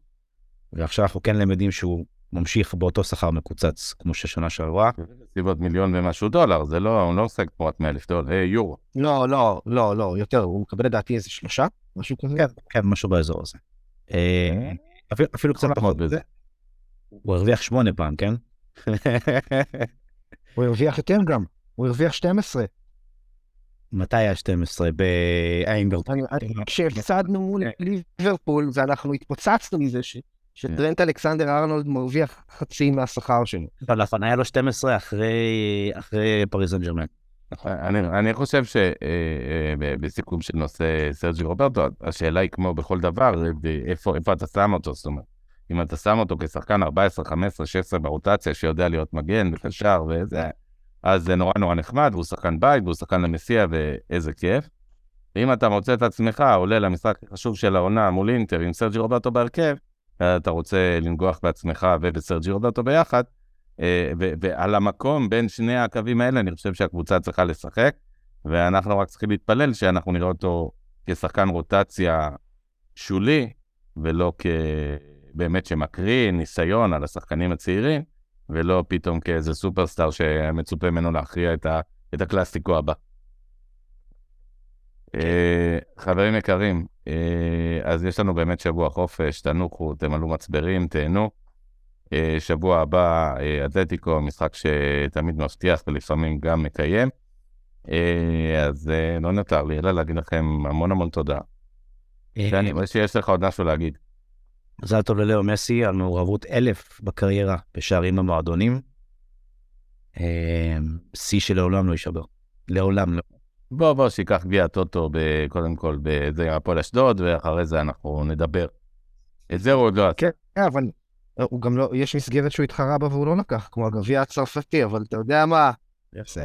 ועכשיו אנחנו כן למדים שהוא ממשיך באותו שכר מקוצץ כמו ששנה שעברה. בסביבות מיליון ומשהו דולר, זה לא, הוא לא עושה תמורת 100 אלף דולר, אה, יורו. לא, לא, לא, לא, יותר, הוא מקבל לדעתי איזה שלושה, משהו כזה. כן, כן, משהו באזור הזה. אה, אפילו- אפילו קצת פחות בזה. הוא הרוויח שמונה פעם, כן? הוא הרוויח יותר גם, הוא הרוויח 12. מתי היה 12? באיינברג. כשהפסדנו מול ליברפול ואנחנו התפוצצנו מזה ש- שטרנט אלכסנדר ארנולד מרוויח חצי מהשכר שלו. אבל לפני היה לו 12 אחרי אחרי פריז סן ג'רמן. אני, אני חושב שבסיכום של נושא סרג'י רוברטו, השאלה היא כמו בכל דבר, איפה אתה שם אותו, זאת אומרת, אם אתה שם אותו כשחקן 14, 15, 16 ברוטציה, שיודע להיות מגן וקשר וזה, אז זה נורא נורא נחמד, והוא שחקן בית, והוא שחקן למסיע, ואיזה כיף. ואם אתה מוצא את עצמך עולה למשחק החשוב של העונה מול אינטר עם סרג'י רוברטו בהרכב, אתה רוצה לנגוח בעצמך ובסרג'י רוברטו ביחד, אה, ועל המקום בין שני הקווים האלה, אני חושב שהקבוצה צריכה לשחק, ואנחנו רק צריכים להתפלל שאנחנו נראה אותו כשחקן רוטציה שולי, ולא כבאמת שמקרין ניסיון על השחקנים הצעירים, ולא פתאום כאיזה סופרסטאר שמצופה ממנו להכריע את, ה- את הקלאסיקו הבא. אה, חברים יקרים, אה, אז יש לנו באמת שבוע חופש, תנוחו, תמלאו מצברים, תהנו. אה, שבוע הבא, אתלטיקו, משחק שתמיד מבטיח ולפעמים גם מקיים. אז לא נותר לי אלא להגיד לכם המון המון תודה. ואני רואה שיש לך עוד משהו להגיד. מזל טוב ללאו מסי על מעורבות אלף בקריירה בשערים במועדונים. שיא שלעולם לא יישבר. לעולם לא. בוא, בוא, שייקח גביע הטוטו ב- קודם כל בזה הפועל אשדוד, ואחרי זה אנחנו נדבר. את זה הוא עוד לא עשה. כן, אבל הוא גם לא, יש מסגרת שהוא התחרה בה והוא לא לקח, כמו הגביע הצרפתי, אבל אתה יודע מה? יפה.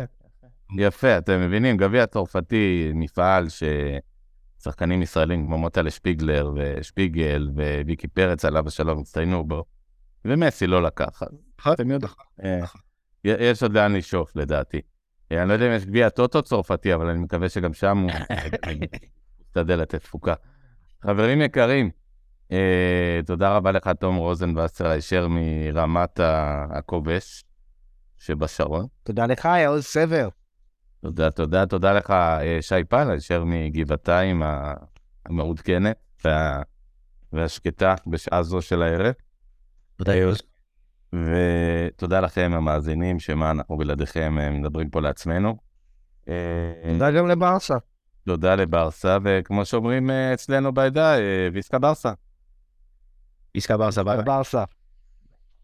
יפה, אתם מבינים, גביע הצרפתי, מפעל ששחקנים ישראלים כמו מוטלה שפיגלר ושפיגל וויקי פרץ עליו השלום הצטיינו בו, ומסי לא לקח. אז אתם יודעים, אה, יש עוד לאן לשאוף לדעתי. אה, אני לא יודע אם יש גביע טוטו צרפתי, אבל אני מקווה שגם שם הוא ישתדל לתת תפוקה. חברים יקרים, אה, תודה רבה לך, תום רוזנבסר, הישר מרמת הכובש שבשרון. תודה לך, יעוז סבר. תודה, תודה, תודה לך, אה, שי פל, הישר מגבעתיים המעודכנת וה... והשקטה בשעה זו של הערב. תודה, יוז. ותודה לכם, המאזינים, שמה אנחנו בלעדיכם אה, מדברים פה לעצמנו. אה, תודה גם לברסה. תודה לברסה, וכמו שאומרים אה, אצלנו בעדה, ויסקה ברסה. עסקה ברסה, ביי. ברסה.